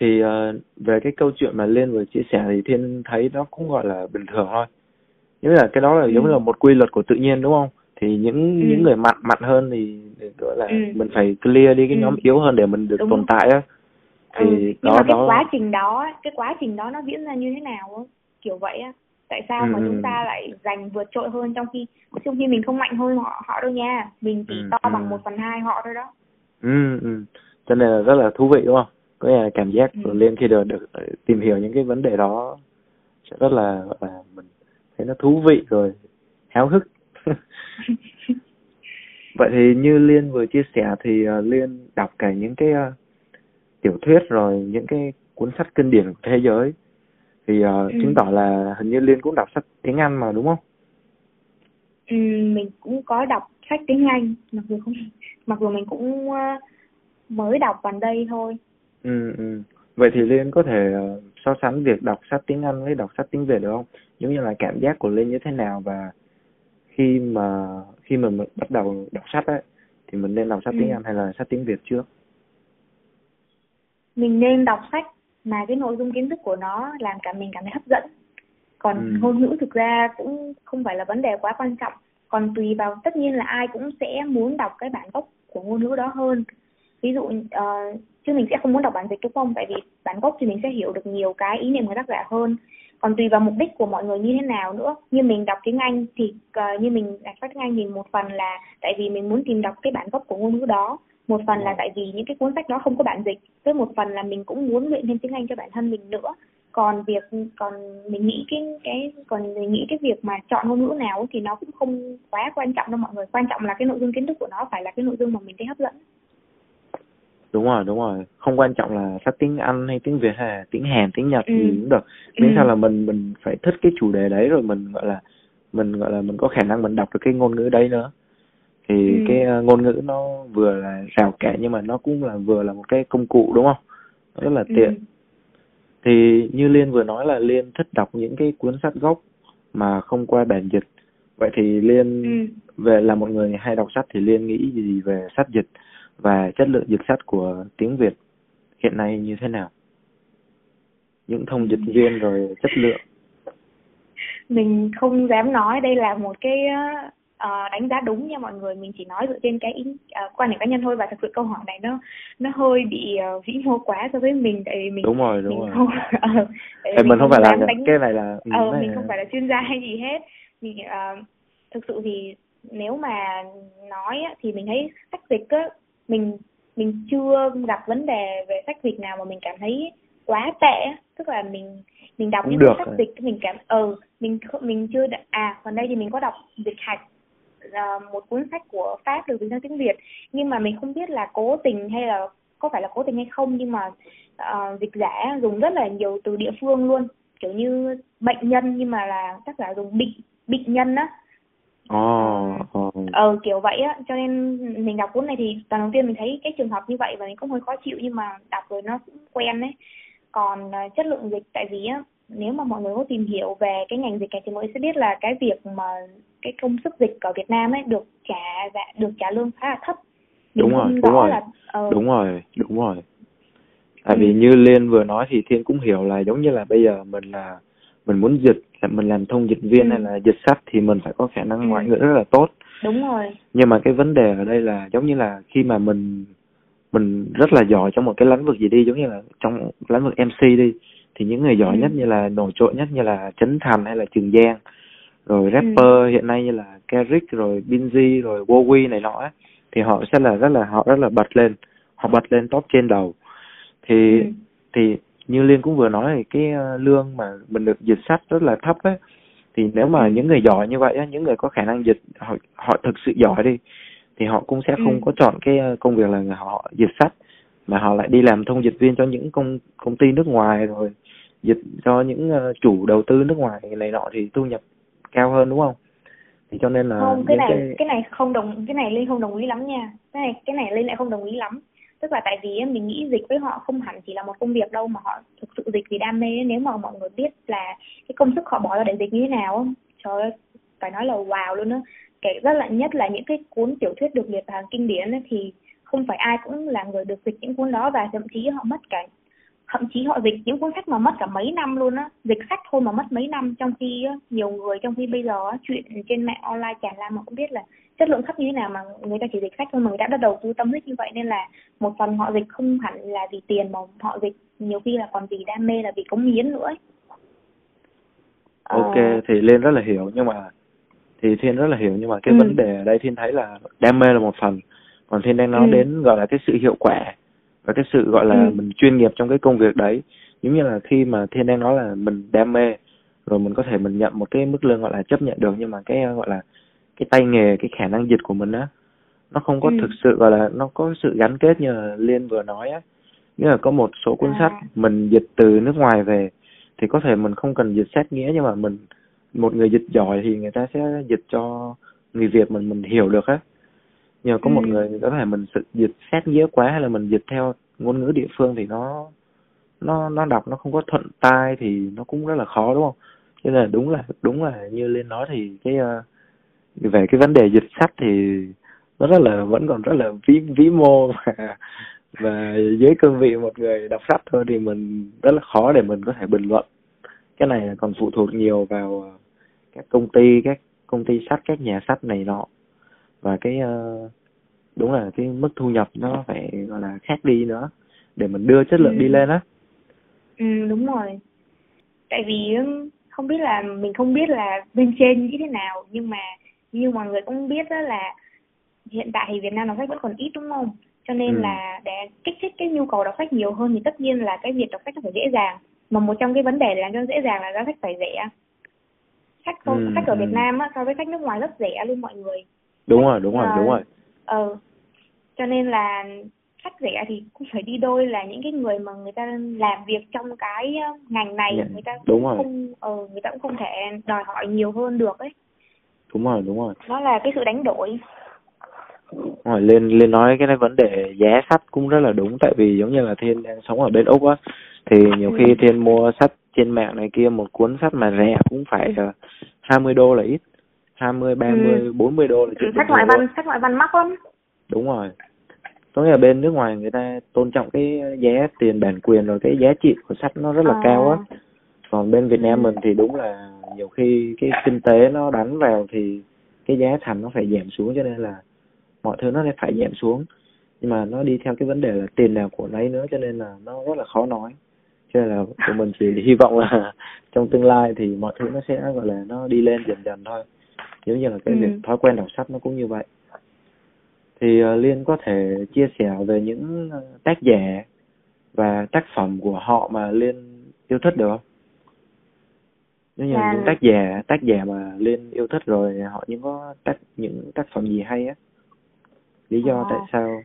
Thì ờ, về cái câu chuyện mà Liên vừa chia sẻ thì Thiên thấy nó cũng gọi là bình thường thôi. Giống như là cái đó là Ừ. giống như là một quy luật của tự nhiên đúng không? Thì những Ừ. những người mạnh mạnh hơn thì gọi là Ừ. mình phải clear đi cái Ừ. nhóm yếu hơn để mình được Đúng. tồn tại á. Thì ừ. nhưng đó mà cái đó quá trình đó cái quá trình đó nó diễn ra như thế nào kiểu vậy á tại sao mà Ừ, chúng ừ. ta lại giành vượt trội hơn trong khi trong khi mình không mạnh hơn họ họ đâu nha mình chỉ Ừ, to ừ. bằng một phần hai họ thôi đó Ừ, ừ. Cho nên là rất là thú vị đúng không? Có nghĩa là cảm giác Ừ. của Liên khi được, được ờ, tìm hiểu những cái vấn đề đó sẽ rất là là mình thấy nó thú vị rồi háo hức. Vậy thì như Liên vừa chia sẻ thì ờ, Liên đọc cả những cái ờ, tiểu thuyết rồi những cái cuốn sách kinh điển của thế giới thì ờ, Ừ. chứng tỏ là hình như Liên cũng đọc sách tiếng Anh mà đúng không? ừ, mình cũng có đọc sách tiếng Anh mặc dù không mặc dù mình cũng ờ, mới đọc gần đây thôi Ừ, ừ. Vậy thì Liên có thể ờ, so sánh việc đọc sách tiếng Anh với đọc sách tiếng Việt được không? Giống như là cảm giác của Liên như thế nào và khi mà khi mà mình bắt đầu đọc sách ấy thì mình nên đọc sách Ừ. tiếng Anh hay là sách tiếng Việt trước? mình nên đọc sách mà cái nội dung kiến thức của nó làm cả mình cảm thấy hấp dẫn còn Ừ. ngôn ngữ thực ra cũng không phải là vấn đề quá quan trọng còn tùy vào tất nhiên là ai cũng sẽ muốn đọc cái bản gốc của ngôn ngữ đó hơn ví dụ ờ, chứ mình sẽ không muốn đọc bản dịch đúng không? Tại vì bản gốc thì mình sẽ hiểu được nhiều cái ý niệm của tác giả hơn. Còn tùy vào mục đích của mọi người như thế nào nữa. Như mình đọc tiếng Anh thì ờ, như mình đọc tiếng Anh thì một phần là tại vì mình muốn tìm đọc cái bản gốc của ngôn ngữ đó. Một phần là tại vì những cái cuốn sách đó không có bản dịch với một phần là mình cũng muốn luyện thêm tiếng Anh cho bản thân mình nữa. Còn việc còn mình nghĩ cái cái còn mình nghĩ cái việc mà chọn ngôn ngữ nào thì nó cũng không quá quan trọng đâu mọi người. Quan trọng là cái nội dung kiến thức của nó phải là cái nội dung mà mình thấy hấp dẫn Đúng rồi, đúng rồi. Không quan trọng là sách tiếng Anh hay tiếng Việt hay là tiếng Hàn, tiếng Nhật Ừ. gì cũng được. Miễn Ừ. sao là mình mình phải thích cái chủ đề đấy rồi mình gọi là mình gọi là mình có khả năng mình đọc được cái ngôn ngữ đấy nữa. Thì Ừ. cái ờ, ngôn ngữ nó vừa là rào cản nhưng mà nó cũng là vừa là một cái công cụ đúng không? Nó rất là tiện. Ừ. Thì như Liên vừa nói là Liên thích đọc những cái cuốn sách gốc mà không qua bản dịch. Vậy thì Liên Ừ. về là một người hay đọc sách thì Liên nghĩ gì về sách dịch và chất lượng dịch sách của tiếng Việt hiện nay như thế nào? Những thông dịch viên rồi chất lượng. mình không dám nói đây là một cái uh, đánh giá đúng nha mọi người. Mình chỉ nói dựa trên cái uh, quan điểm cá nhân thôi. Và thực sự câu hỏi này nó nó hơi bị uh, vĩ mô quá so với mình. Tại vì mình đúng rồi đúng mình rồi. không uh, mình, mình không phải làm đánh... cái này là ờ mình không phải là chuyên gia hay gì hết. Mình uh, thực sự thì nếu mà nói á, thì mình thấy sách dịch á mình mình chưa gặp vấn đề về sách dịch nào mà mình cảm thấy quá tệ tức là mình mình đọc Cũng những được sách dịch mình cảm ừ mình mình chưa à còn đây thì mình có đọc dịch hạch là một cuốn sách của pháp được dịch sang tiếng việt. Nhưng mà mình không biết là cố tình hay là có phải là cố tình hay không nhưng mà uh, dịch giả dùng rất là nhiều từ địa phương luôn. Kiểu như bệnh nhân nhưng mà là tác giả dùng bệnh bệnh nhân á Ồ, ồ. ờ kiểu vậy á cho nên mình đọc cuốn này thì lần đầu tiên mình thấy cái trường hợp như vậy và mình cũng hơi khó chịu nhưng mà đọc rồi nó cũng quen đấy còn uh, chất lượng dịch tại vì á nếu mà mọi người có tìm hiểu về cái ngành dịch này thì mọi người sẽ biết là cái việc mà cái công sức dịch ở Việt Nam ấy được trả dạ, được trả lương khá là thấp Mình Đúng rồi, đúng rồi. là ờ, đúng rồi đúng rồi tại Ừ. vì như liên vừa nói thì thiên cũng hiểu là giống như là bây giờ mình là mình muốn dịch là mình làm thông dịch viên Ừ. hay là dịch sách thì mình phải có khả năng Ừ. ngoại ngữ rất là tốt đúng rồi nhưng mà cái vấn đề ở đây là giống như là khi mà mình mình rất là giỏi trong một cái lĩnh vực gì đi giống như là trong lĩnh vực MC đi thì những người giỏi Ừ. nhất như là nổi trội nhất như là Trấn Thành hay là Trường Giang rồi rapper Ừ. hiện nay như là Kendrick rồi Binz rồi Bowie này nọ ấy, thì họ sẽ là rất là họ rất là bật lên họ bật lên top trên đầu thì Ừ. thì như liên cũng vừa nói thì cái ờ, lương mà mình được dịch sách rất là thấp ấy thì nếu mà Ừ. những người giỏi như vậy á những người có khả năng dịch họ họ thực sự giỏi đi thì họ cũng sẽ không Ừ. có chọn cái ờ, công việc là họ dịch sách mà họ lại đi làm thông dịch viên cho những công công ty nước ngoài rồi dịch cho những ờ, chủ đầu tư nước ngoài này nọ thì thu nhập cao hơn đúng không thì cho nên là không cái này cái... này không đồng cái này linh không đồng ý lắm nha cái này cái này linh lại không đồng ý lắm tức là tại vì mình nghĩ dịch với họ không hẳn chỉ là một công việc đâu mà họ thực sự dịch vì đam mê nếu mà mọi người biết là cái công sức họ bỏ ra để dịch như thế nào trời ơi phải nói là wow luôn á. Kể rất là nhất là những cái cuốn tiểu thuyết được liệt vào hàng kinh điển ấy, thì không phải ai cũng là người được dịch những cuốn đó và thậm chí họ mất cả thậm chí họ dịch những cuốn sách mà mất cả mấy năm luôn á. Dịch sách thôi mà mất mấy năm trong khi nhiều người trong khi bây giờ chuyện trên mạng online tràn lan mà cũng biết là chất lượng thấp như thế nào mà người ta chỉ dịch sách thôi mà người ta đã đầu tư tâm huyết như vậy nên là một phần họ dịch không hẳn là vì tiền mà họ dịch nhiều khi là còn vì đam mê là vì cống hiến nữa ấy. Ờ, ok thì liên rất là hiểu nhưng mà thì thiên rất là hiểu nhưng mà cái Ừ. vấn đề ở đây thiên thấy là đam mê là một phần còn thiên đang nói Ừ. đến gọi là cái sự hiệu quả và cái sự gọi là Ừ. mình chuyên nghiệp trong cái công việc đấy giống như là khi mà thiên đang nói là mình đam mê rồi mình có thể mình nhận một cái mức lương gọi là chấp nhận được nhưng mà cái gọi là cái tay nghề cái khả năng dịch của mình á nó không có Ừ. thực sự gọi là nó có sự gắn kết như là liên vừa nói á nghĩa là có một số cuốn À. sách mình dịch từ nước ngoài về thì có thể mình không cần dịch sát nghĩa nhưng mà mình một người dịch giỏi thì người ta sẽ dịch cho người Việt mình mình hiểu được á nhưng mà có một Ừ. người có thể mình sự dịch sát nghĩa quá hay là mình dịch theo ngôn ngữ địa phương thì nó nó nó đọc nó không có thuận tai thì nó cũng rất là khó đúng không cho nên là đúng là đúng là như liên nói thì cái ờ, về cái vấn đề dịch sách thì nó rất là vẫn còn rất là ví ví mô và và dưới cương vị một người đọc sách thôi thì mình rất là khó để mình có thể bình luận cái này còn phụ thuộc nhiều vào ờ, các công ty các công ty sách các nhà sách này nọ và cái ờ, đúng là cái mức thu nhập nó phải gọi là khác đi nữa để mình đưa chất lượng Ừ. đi lên á Ừ đúng rồi. Tại vì không biết là mình không biết là bên trên nghĩ thế nào nhưng mà như mọi người cũng biết đó là hiện tại thì Việt Nam đọc sách vẫn còn ít đúng không? Cho nên Ừ. là để kích thích cái nhu cầu đọc sách nhiều hơn thì tất nhiên là cái việc đọc sách nó phải dễ dàng. Mà một trong cái vấn đề làm cho dễ dàng là giá sách phải rẻ. Sách không, Ừ, sách ở ừ. Việt Nam á so với sách nước ngoài rất rẻ luôn mọi người. đúng rồi đúng rồi Ờ, đúng rồi Ờ. Cho nên là sách rẻ thì cũng phải đi đôi là những cái người mà người ta làm việc trong cái ờ, ngành này Dạ, người ta đúng cũng rồi. không ờ người ta cũng không thể đòi hỏi nhiều hơn được ấy. Đúng rồi đúng rồi Nó là cái sự đánh đổi. Rồi lên lên nói cái này vấn đề giá sách cũng rất là đúng tại vì giống như là thiên đang sống ở bên úc á thì nhiều Ừ. khi thiên mua sách trên mạng này kia một cuốn sách mà rẻ cũng phải uh, 20 đô là ít 20, 30, 40 đô là chuyện Ừ, sách bình ngoại văn sách ngoại văn mắc lắm. đúng rồi có nghĩa là bên nước ngoài người ta tôn trọng cái giá tiền bản quyền rồi cái giá trị của sách nó rất là Ờ. cao á còn bên Việt Nam Ừ. mình thì đúng là nhiều khi cái kinh tế nó đánh vào thì cái giá thành nó phải giảm xuống cho nên là mọi thứ nó phải giảm xuống. Nhưng mà nó đi theo cái vấn đề là tiền nào của nấy nữa cho nên là nó rất là khó nói. Cho nên là tụi mình chỉ hy vọng là trong tương lai thì mọi thứ nó sẽ gọi là nó đi lên dần dần thôi. Giống như là cái ừ. việc thói quen đọc sách nó cũng như vậy. Thì uh, liên có thể chia sẻ về những tác giả và tác phẩm của họ mà liên yêu thích được không nếu như là những tác giả tác giả mà liên yêu thích rồi họ những có tác những tác phẩm gì hay á? Lý do à. tại sao?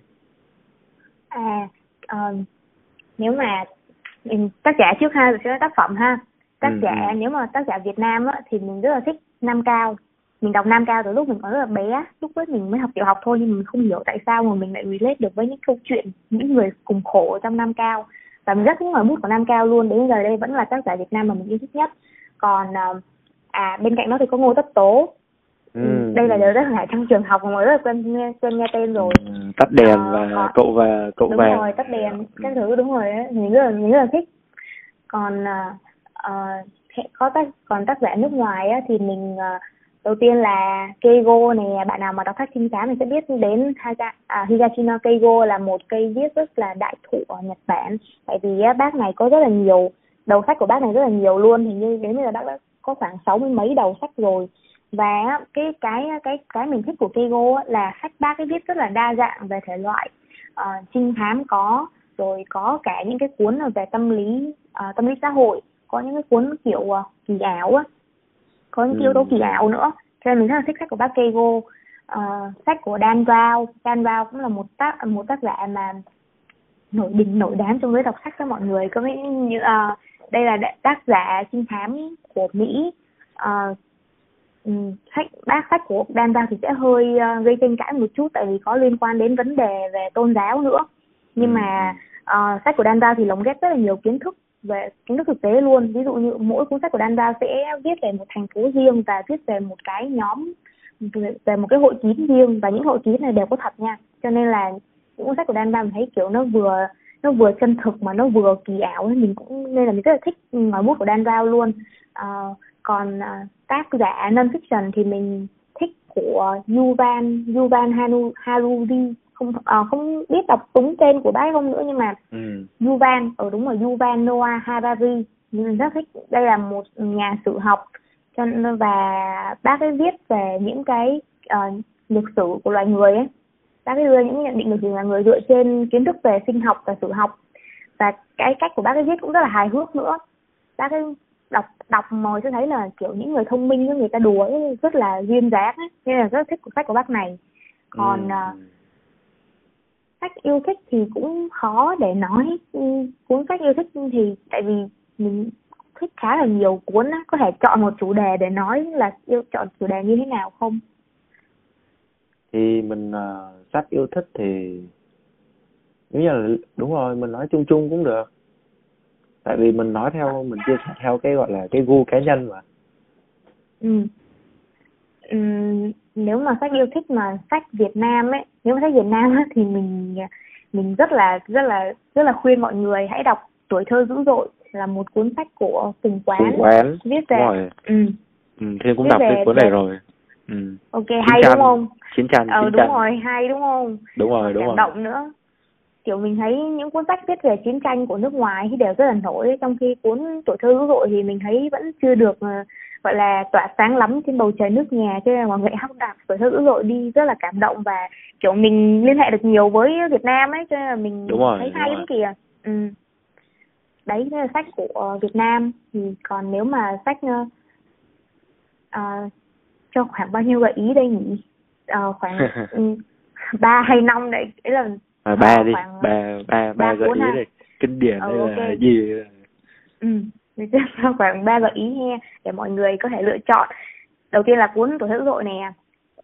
À uh, nếu mà tác giả trước ha rồi sẽ tác phẩm ha. Tác ừ, giả ừ. nếu mà tác giả Việt Nam á thì mình rất là thích Nam Cao. Mình đọc Nam Cao từ lúc mình còn rất là bé lúc ấy mình mới học tiểu học thôi nhưng mình không hiểu tại sao mà mình lại relate được với những câu chuyện những người cùng khổ trong Nam Cao. Và mình rất thích ngòi bút của Nam Cao luôn đến giờ đây vẫn là tác giả Việt Nam mà mình yêu thích nhất còn à bên cạnh đó thì có Ngô Tất Tố Ừ. ừ. đây là đều rất là trong trường học mà rất là quen nghe quen nghe tên rồi ừ, tắt đèn à, và họ... cậu và cậu đúng vàng rồi tắt đèn ừ. cái thứ đúng rồi đấy mình rất là mình rất là thích còn uh, có tác còn tác giả nước ngoài á, thì mình uh, đầu tiên là Keigo này bạn nào mà đọc sách trinh thám thì sẽ biết đến Haga, à, Higashino Keigo là một cây viết rất là đại thụ ở Nhật Bản tại vì á, bác này có rất là nhiều đầu sách của bác này rất là nhiều luôn hình như đến bây giờ bác đã có khoảng sáu mươi mấy đầu sách rồi. Và cái cái cái cái mình thích của Keigo là sách bác cái viết rất là đa dạng về thể loại uh, trinh thám có rồi có cả những cái cuốn về tâm lý uh, tâm lý xã hội có những cái cuốn kiểu uh, kỳ ảo á có những ừ. yếu tố kỳ ảo nữa. Cho nên mình rất là thích sách của bác Keigo uh, sách của Dan Brown Dan Brown cũng là một tác một tác giả mà nổi đình nổi đám trong giới đọc sách cho mọi người. Có nghĩa như uh, đây là tác giả trinh thám của Mỹ. Uh, sách bác sách của Dan Brown thì sẽ hơi uh, gây tranh cãi một chút tại vì có liên quan đến vấn đề về tôn giáo nữa. Nhưng ừ. mà uh, sách của Dan Brown thì lồng ghép rất là nhiều kiến thức về kiến thức thực tế luôn. Ví dụ như mỗi cuốn sách của Dan Brown sẽ viết về một thành phố riêng và viết về một cái nhóm về một cái hội kín riêng và những hội kín này đều có thật nha. Cho nên là những cuốn sách của Dan Brown thấy kiểu nó vừa nó vừa chân thực mà nó vừa kỳ ảo nên mình cũng nên là mình rất là thích ngòi bút của Dan Brown luôn. Uh, còn uh, tác giả non fiction thì mình thích của Yuval Yuval Hanu, Haruri không uh, không biết đọc đúng tên của bác không nữa nhưng mà ừ. Yuval ở đúng rồi Yuval Noah Harari. Mình rất thích. Đây là một nhà sử học. Cho và bác ấy viết về những cái uh, lịch sử của loài người ấy bác ấy đưa những nhận định lịch sử là người dựa trên kiến thức về sinh học và sử học. Và cái cách của bác ấy viết cũng rất là hài hước nữa. Bác ấy đọc đọc mồi sẽ thấy là kiểu những người thông minh người ta đùa ấy, rất là duyên dáng ấy. nên là rất thích của sách của bác này. Còn ừ. uh, sách yêu thích thì cũng khó để nói. Ừ, cuốn sách yêu thích thì tại vì mình thích khá là nhiều cuốn á. Có thể chọn một chủ đề để nói là yêu chọn chủ đề như thế nào không thì mình uh, sách yêu thích thì nếu như là đúng rồi mình nói chung chung cũng được tại vì mình nói theo mình chia sẻ theo cái gọi là cái gu cá nhân mà ừ. ừ nếu mà sách yêu thích mà sách Việt Nam ấy nếu mà sách Việt Nam ấy, thì mình mình rất là rất là rất là khuyên mọi người hãy đọc tuổi thơ dữ dội là một cuốn sách của Phùng Quán, Phùng Quán. viết về ừ. ừ Thiên cũng đọc cái cuốn này rồi ừ. ok hay đúng không? Chiến tranh ờ đúng rồi hay đúng không? Đúng rồi đúng cảm rồi. động nữa. Kiểu mình thấy những cuốn sách viết về chiến tranh của nước ngoài thì đều rất là nổi. Trong khi cuốn tuổi thơ dữ dội thì mình thấy vẫn chưa được uh, gọi là tỏa sáng lắm trên bầu trời nước nhà. Cho nên mọi người học đọc tuổi thơ dữ dội đi rất là cảm động và kiểu mình liên hệ được nhiều với Việt Nam ấy cho nên là mình đúng rồi, thấy hay lắm kìa. Ừ. đấy là sách của Việt Nam. Thì còn nếu mà sách uh, cho khoảng bao nhiêu gợi ý đây nhỉ? Uh, khoảng ừ, ba hay năm đấy đấy là à, ba đi ba ba ba gợi ý này kinh điển ừ, hay okay. là gì? Ừ mình sẽ cho khoảng ba gợi ý nghe để mọi người có thể lựa chọn. Đầu tiên là cuốn tuổi dữ dội nè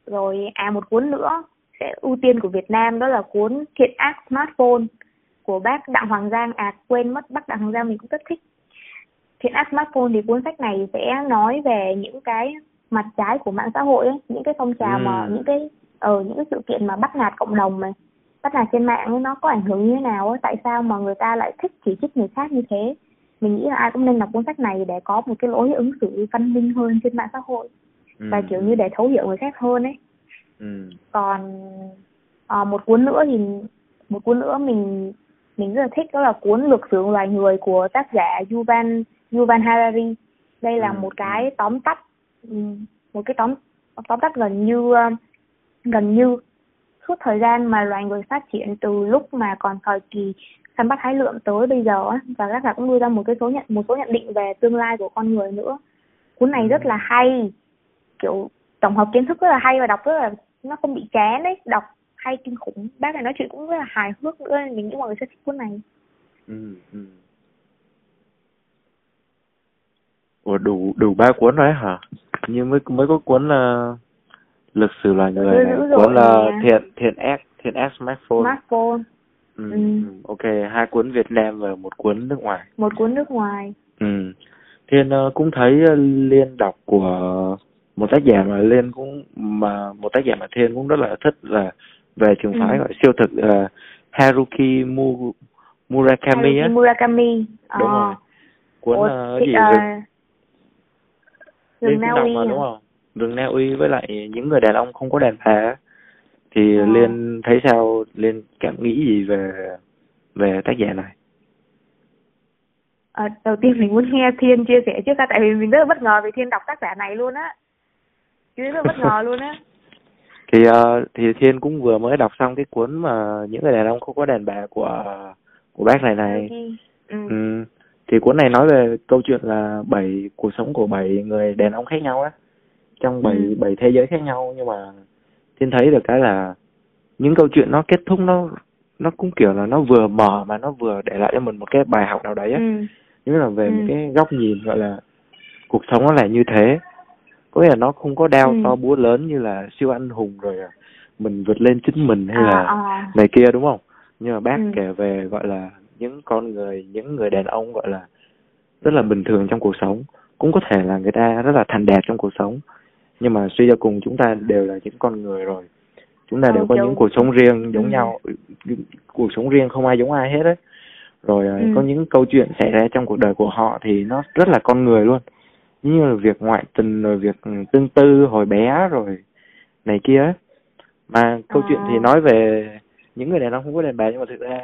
rồi à một cuốn nữa sẽ ưu tiên của Việt Nam đó là cuốn thiện ác smartphone của bác Đặng Hoàng Giang. À quên mất bác Đặng Hoàng Giang mình cũng rất thích. Thiện ác smartphone thì cuốn sách này sẽ nói về những cái mặt trái của mạng xã hội ấy, những cái phong trào ừ. mà những cái ở ờ, những cái sự kiện mà bắt nạt cộng đồng này bắt nạt trên mạng ấy, nó có ảnh hưởng như thế nào ấy, tại sao mà người ta lại thích chỉ trích người khác như thế mình nghĩ là ai cũng nên đọc cuốn sách này để có một cái lối ứng xử văn minh hơn trên mạng xã hội ừ. và kiểu như để thấu hiểu người khác hơn ấy ừ. còn à, một cuốn nữa thì một cuốn nữa mình mình rất là thích đó là cuốn lược sử loài người của tác giả Yuval Yuval Harari đây là Ừ, một cái tóm tắt Ừ, một cái tóm tóm tắt gần như ờ, gần như suốt thời gian mà loài người phát triển từ lúc mà còn thời kỳ săn bắt hái lượm tới bây giờ á, và tác giả cũng đưa ra một cái số nhận, một số nhận định về tương lai của con người nữa cuốn này rất là hay, kiểu tổng hợp kiến thức rất là hay và đọc rất là, nó không bị chán đấy, đọc hay kinh khủng bác này nói chuyện cũng rất là hài hước nữa nên mình nghĩ mọi người sẽ thích cuốn này ừ. ừ. Ủa, đủ đủ ba cuốn rồi hả? Như mới mới có cuốn là lịch sử loài người này, cuốn là nè. thiện thiện ác thiện ác smartphone. smartphone Ừ. Ừ. Ok, hai cuốn Việt Nam và một cuốn nước ngoài. một cuốn nước ngoài Ừ. Thiên ờ, cũng thấy ờ, Liên đọc của một tác giả mà Liên cũng mà một tác giả mà Thiên cũng rất là thích là về trường phái Ừ. gọi siêu thực là Haruki Mu, Murakami á. Haruki Murakami Đúng Ờ. rồi. Cuốn Ủa, thì, gì ờ, rừng, Na Uy đúng không? Rừng Na Uy với lại những người đàn ông không có đàn bà. Thì Ờ. Liên thấy sao? Liên cảm nghĩ gì về về tác giả này? Ờ, đầu tiên mình muốn nghe Thiên chia sẻ trước đã tại vì mình rất là bất ngờ vì Thiên đọc tác giả này luôn á chứ rất là bất ngờ luôn á thì ờ, thì Thiên cũng vừa mới đọc xong cái cuốn mà những người đàn ông không có đàn bà của của bác này này ừ. ừ. Thì cuốn này nói về câu chuyện là bảy cuộc sống của bảy người đàn ông khác nhau á trong bảy Ừ. bảy thế giới khác nhau nhưng mà Thiên thấy được cái là những câu chuyện nó kết thúc nó nó cũng kiểu là nó vừa mở mà nó vừa để lại cho mình một cái bài học nào đấy á ừ. như là về Ừ. một cái góc nhìn gọi là cuộc sống nó là như thế có nghĩa là nó không có đao Ừ. to búa lớn như là siêu anh hùng rồi à, mình vượt lên chính mình hay à, là à. này kia đúng không nhưng mà bác Ừ. kể về gọi là những con người những người đàn ông gọi là rất là bình thường trong cuộc sống cũng có thể là người ta rất là thành đạt trong cuộc sống nhưng mà suy cho cùng chúng ta đều là những con người rồi chúng ta đều có những cuộc sống riêng giống Ừ. nhau cuộc sống riêng không ai giống ai hết đấy rồi à, Ừ. có những câu chuyện xảy ra trong cuộc đời của họ thì nó rất là con người luôn như là việc ngoại tình rồi việc ừ, tương tư hồi bé rồi này kia ấy. mà câu chuyện thì À. nói về những người đàn ông không có đàn bà nhưng mà thực ra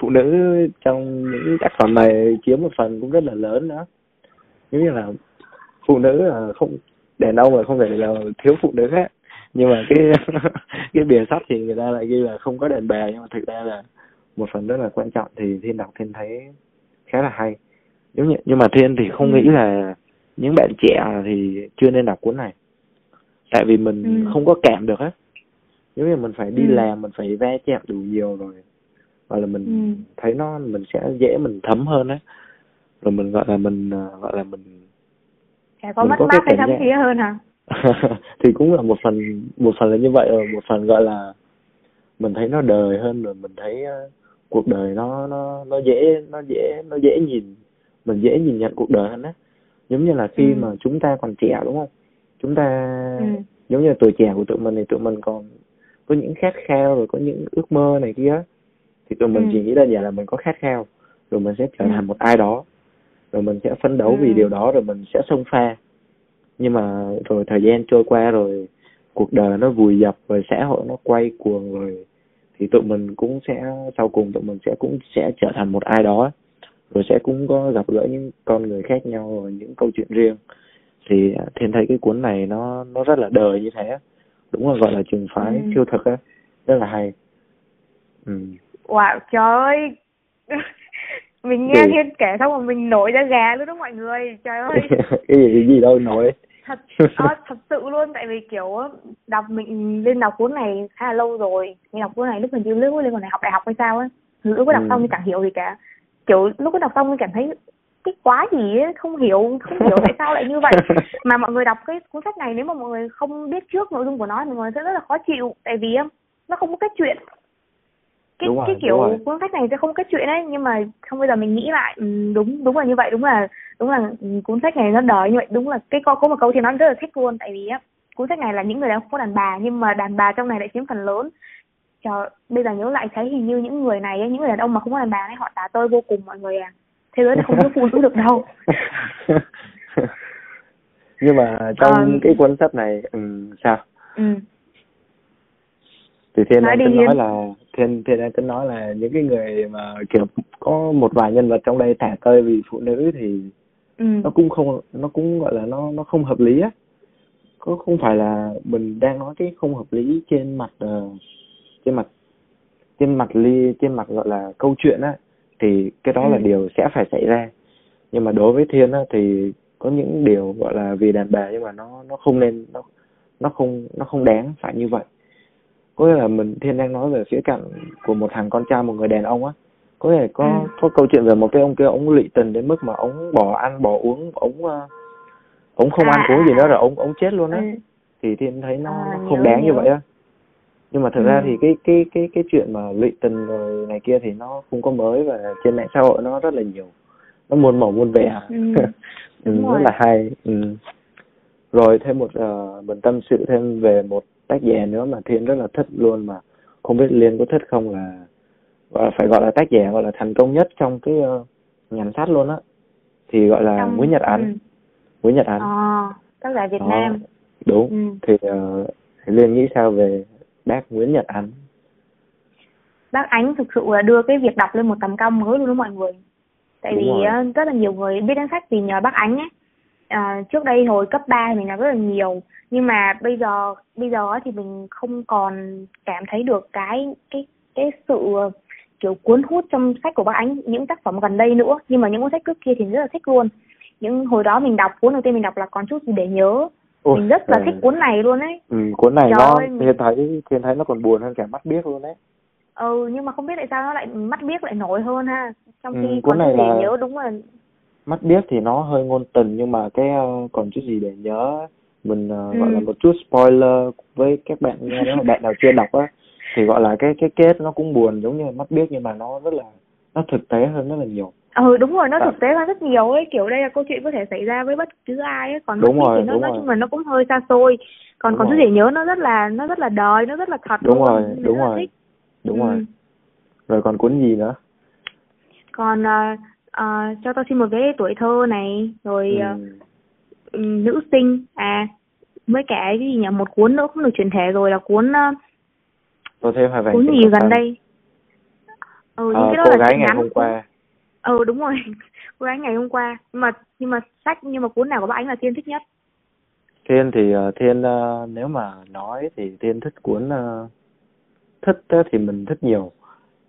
phụ nữ trong những tác phẩm này chiếm một phần cũng rất là lớn nữa. Giống như là phụ nữ là không đàn ông là không thể là thiếu phụ nữ hết. Nhưng mà cái cái bìa sách thì người ta lại ghi là không có đàn bà nhưng mà thực ra là một phần rất là quan trọng thì thiên đọc thiên thấy khá là hay. Giống như nhưng mà thiên thì không Ừ. nghĩ là những bạn trẻ thì chưa nên đọc cuốn này. Tại vì mình Ừ. không có cảm được á giống như mình phải đi Ừ. làm mình phải va chạm đủ nhiều rồi hoặc là mình Ừ. thấy nó mình sẽ dễ mình thấm hơn á rồi mình gọi là mình ờ, gọi là mình Chả có Mình mất có mát hay thấm thía hơn hả thì cũng là một phần một phần là như vậy rồi một phần gọi là mình thấy nó đời hơn rồi mình thấy ờ, cuộc đời nó nó nó dễ nó dễ nó dễ nhìn mình dễ nhìn nhận cuộc đời hơn á giống như là khi Ừ. mà chúng ta còn trẻ đúng không chúng ta Ừ. giống như tuổi trẻ của tụi mình thì tụi mình còn có những khát khao rồi có những ước mơ này kia thì tụi mình Ừ. chỉ nghĩ đơn giản là mình có khát khao rồi mình sẽ trở Ừ. thành một ai đó rồi mình sẽ phấn đấu Ừ. vì điều đó rồi mình sẽ xông pha nhưng mà rồi thời gian trôi qua rồi cuộc đời nó vùi dập rồi xã hội nó quay cuồng rồi thì tụi mình cũng sẽ sau cùng tụi mình sẽ cũng sẽ trở thành một ai đó rồi sẽ cũng có gặp gỡ những con người khác nhau rồi những câu chuyện riêng thì à, thiên thấy cái cuốn này nó nó rất là đời như thế đúng là gọi là trường phái Ừ. siêu thực á rất là hay. Ừ. wow trời ơi. Mình nghe Gì? thiên kể xong rồi mình nổi da gà luôn đó mọi người. Trời ơi. Cái gì cái gì đâu nổi. Thật ờ, thật sự luôn tại vì kiểu đọc mình lên đọc cuốn này khá là lâu rồi. Mình đọc cuốn này lúc mình chưa lúc lên còn này học đại học hay sao á. Lúc có đọc Ừ. xong thì chẳng hiểu gì cả. Kiểu lúc có đọc xong mình cảm thấy cái quá gì ấy, không hiểu không hiểu tại sao lại như vậy. Mà mọi người đọc cái cuốn sách này nếu mà mọi người không biết trước nội dung của nó thì mọi người sẽ rất là khó chịu. Tại vì nó không có kết chuyện cái Đúng rồi, cái kiểu cuốn sách này sẽ không có kết chuyện ấy nhưng mà không bây giờ mình nghĩ lại. Ừ, đúng đúng là như vậy đúng là đúng là cuốn sách này nó đời như vậy. Đúng là cái có có một câu thì nói rất là thích luôn tại vì á cuốn sách này là những người đàn ông không có đàn bà nhưng mà đàn bà trong này lại chiếm phần lớn. Trời, bây giờ nhớ lại thấy hình như những người này những người đàn ông mà không có đàn bà ấy họ tả tơi vô cùng mọi người à thế giới này không có phụ nữ được đâu. Nhưng mà trong Ờ. cái cuốn sách này ừ, sao? Ừ. Thì thiên Nói đang tính Hiên. nói là thiên thiên đang tính nói là những cái người mà kiểu có một vài nhân vật trong đây thả tơi vì phụ nữ thì ừ. nó cũng không nó cũng gọi là nó nó không hợp lý á. Có không phải là mình đang nói cái không hợp lý trên mặt ờ, trên mặt trên mặt ly trên mặt gọi là câu chuyện á thì cái đó là Ừ. điều sẽ phải xảy ra. Nhưng mà đối với thiên á thì có những điều gọi là vì đàn bà nhưng mà nó nó không nên nó nó không nó không đáng phải như vậy. Có nghĩa là mình thiên đang nói về phía cạnh của một thằng con trai một người đàn ông á. Có thể có Ừ. có câu chuyện về một cái ông kia ông lụy tình đến mức mà ông bỏ ăn bỏ uống ông ờ, ông không À, ăn uống gì nữa à. rồi ông ông chết luôn á. Ừ. Thì thiên thấy nó, À, nó không đáng như vậy á nhưng mà thực Ừ. ra thì cái cái cái cái chuyện mà lụy tình rồi này kia thì nó không có mới và trên mạng xã hội nó rất là nhiều nó muôn màu muôn vẻ Ừ. ừ, rất là hay ừ. rồi thêm một uh, mình tâm sự thêm về một tác giả nữa mà thiên rất là thích luôn mà không biết liên có thích không là gọi là phải gọi là tác giả gọi là thành công nhất trong cái uh, nhắn sách luôn á thì gọi là Trong- Nguyễn Nhật Ánh ừ. Nguyễn Nhật Ánh Ờ, tác giả Việt Đó, Nam. đúng Ừ. thì uh, thì liên nghĩ sao về bác Nguyễn Nhật Ánh Bác Ánh thực sự là đưa cái việc đọc lên một tầm cao mới luôn đó mọi người. Tại Đúng vì rồi. á, rất là nhiều người biết đến sách vì nhờ bác Ánh ấy. À, trước đây hồi cấp 3 thì mình đọc rất là nhiều nhưng mà bây giờ bây giờ thì mình không còn cảm thấy được cái cái cái sự ờ, kiểu cuốn hút trong sách của bác Ánh những tác phẩm gần đây nữa nhưng mà những cuốn sách trước kia thì rất là thích luôn những hồi đó mình đọc cuốn đầu tiên mình đọc là còn chút gì để nhớ Ôi, mình rất là ờ, thích cuốn này luôn ấy. Ừ, cuốn này Trời nó ơi, thiên thấy thiên thấy nó còn buồn hơn cả mắt biếc luôn đấy. Ừ nhưng mà không biết tại sao nó lại mắt biết lại nổi hơn ha. Trong Ừ, khi cuốn còn này là- nhớ đúng là mắt biếc thì nó hơi ngôn tình nhưng mà cái ờ, còn chút gì để nhớ mình ờ, Ừ. gọi là một chút spoiler với các bạn nghe. Nếu mà bạn nào chưa đọc á thì gọi là cái cái kết nó cũng buồn giống như mắt biếc nhưng mà nó rất là nó thực tế hơn rất là nhiều ừ đúng rồi nó À. thực tế hơn rất nhiều ấy. Kiểu đây là câu chuyện có thể xảy ra với bất cứ ai ấy. Còn Đúng rồi, thì nó nói rồi. chung là nó cũng hơi xa xôi. Còn Đúng còn rồi. gì nhớ nó rất là nó rất là đời nó rất là thật đúng rồi đúng rồi. thích. đúng Ừ. rồi rồi còn cuốn gì nữa? Còn ờ, ờ, cho tôi xin một cái tuổi thơ này. Rồi ờ, ừ. ừ, nữ sinh. À với cả cái gì nhỉ? Một cuốn nữa cũng được chuyển thể rồi là cuốn ờ, tôi hai vàng cuốn gì gần đây? Ừ những Ờ, cái đó cô là gái ngày ngắn hôm qua ừ đúng rồi. Cô gái ngày hôm qua. Nhưng mà nhưng mà sách nhưng mà cuốn nào của bác ánh là tiên thích nhất? Thiên thì ờ, Thiên ờ, nếu mà nói thì Thiên thích cuốn ờ, thích thì mình thích nhiều.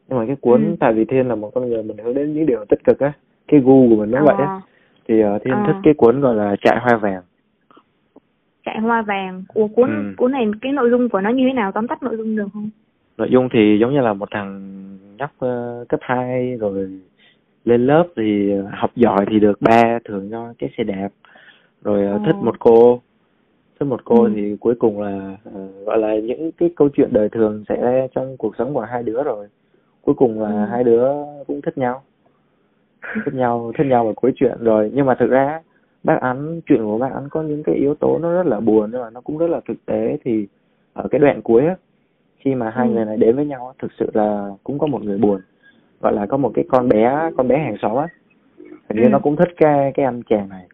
Nhưng mà cái cuốn Ừ. tại vì Thiên là một con người mình hướng đến những điều tích cực á cái gu của mình nó vậy á. Thì Thiên Ờ. thích cái cuốn gọi là trại hoa vàng. Chạy hoa vàng. Ủa cuốn Ừ. cuốn này cái nội dung của nó như thế nào? Tóm tắt nội dung được không? Nội dung thì giống như là một thằng nhóc cấp 2 rồi lên lớp thì ờ, học giỏi thì được ba thường cho cái xe đạp rồi ờ, Ờ. thích một cô thích một cô Ừ. thì cuối cùng là ờ, gọi là những cái câu chuyện đời thường xảy ra trong cuộc sống của hai đứa rồi cuối cùng là Ừ. hai đứa cũng thích nhau thích nhau thích nhau vào cuối chuyện rồi nhưng mà thực ra bác ánh chuyện của bác ánh có những cái yếu tố nó rất là buồn nhưng mà nó cũng rất là thực tế thì ở cái đoạn cuối á khi mà hai Ừ. người này đến với nhau thực sự là cũng có một người buồn gọi là có một cái con bé con bé hàng xóm á hình như Ừ. nó cũng thích cái cái anh chàng này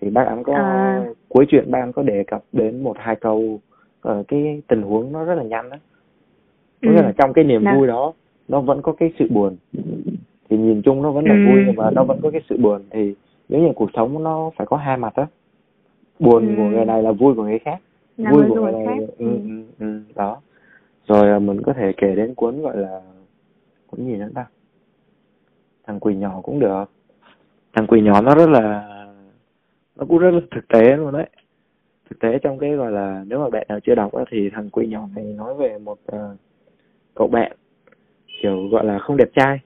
thì bác ánh có À. cuối chuyện bác ánh có đề cập đến một hai câu ở cái tình huống nó rất là nhanh đó có nghĩa Ừ. là trong cái niềm Nào. vui đó nó vẫn có cái sự buồn thì nhìn chung nó vẫn là Ừ. vui nhưng mà nó vẫn có cái sự buồn thì nếu như cuộc sống nó phải có hai mặt á buồn Ừ. của người này là vui của người khác là vui của người khác này ừ. ừ, ừ, ừ, đó rồi à, mình có thể kể đến cuốn gọi là cuốn gì nữa ta thằng quỳ nhỏ cũng được. Thằng quỳ nhỏ nó rất là nó cũng rất là thực tế luôn đấy. Thực tế trong cái gọi là nếu mà bạn nào chưa đọc á, thì thằng quỳ nhỏ này nói về một ờ, cậu bạn kiểu gọi là không đẹp trai.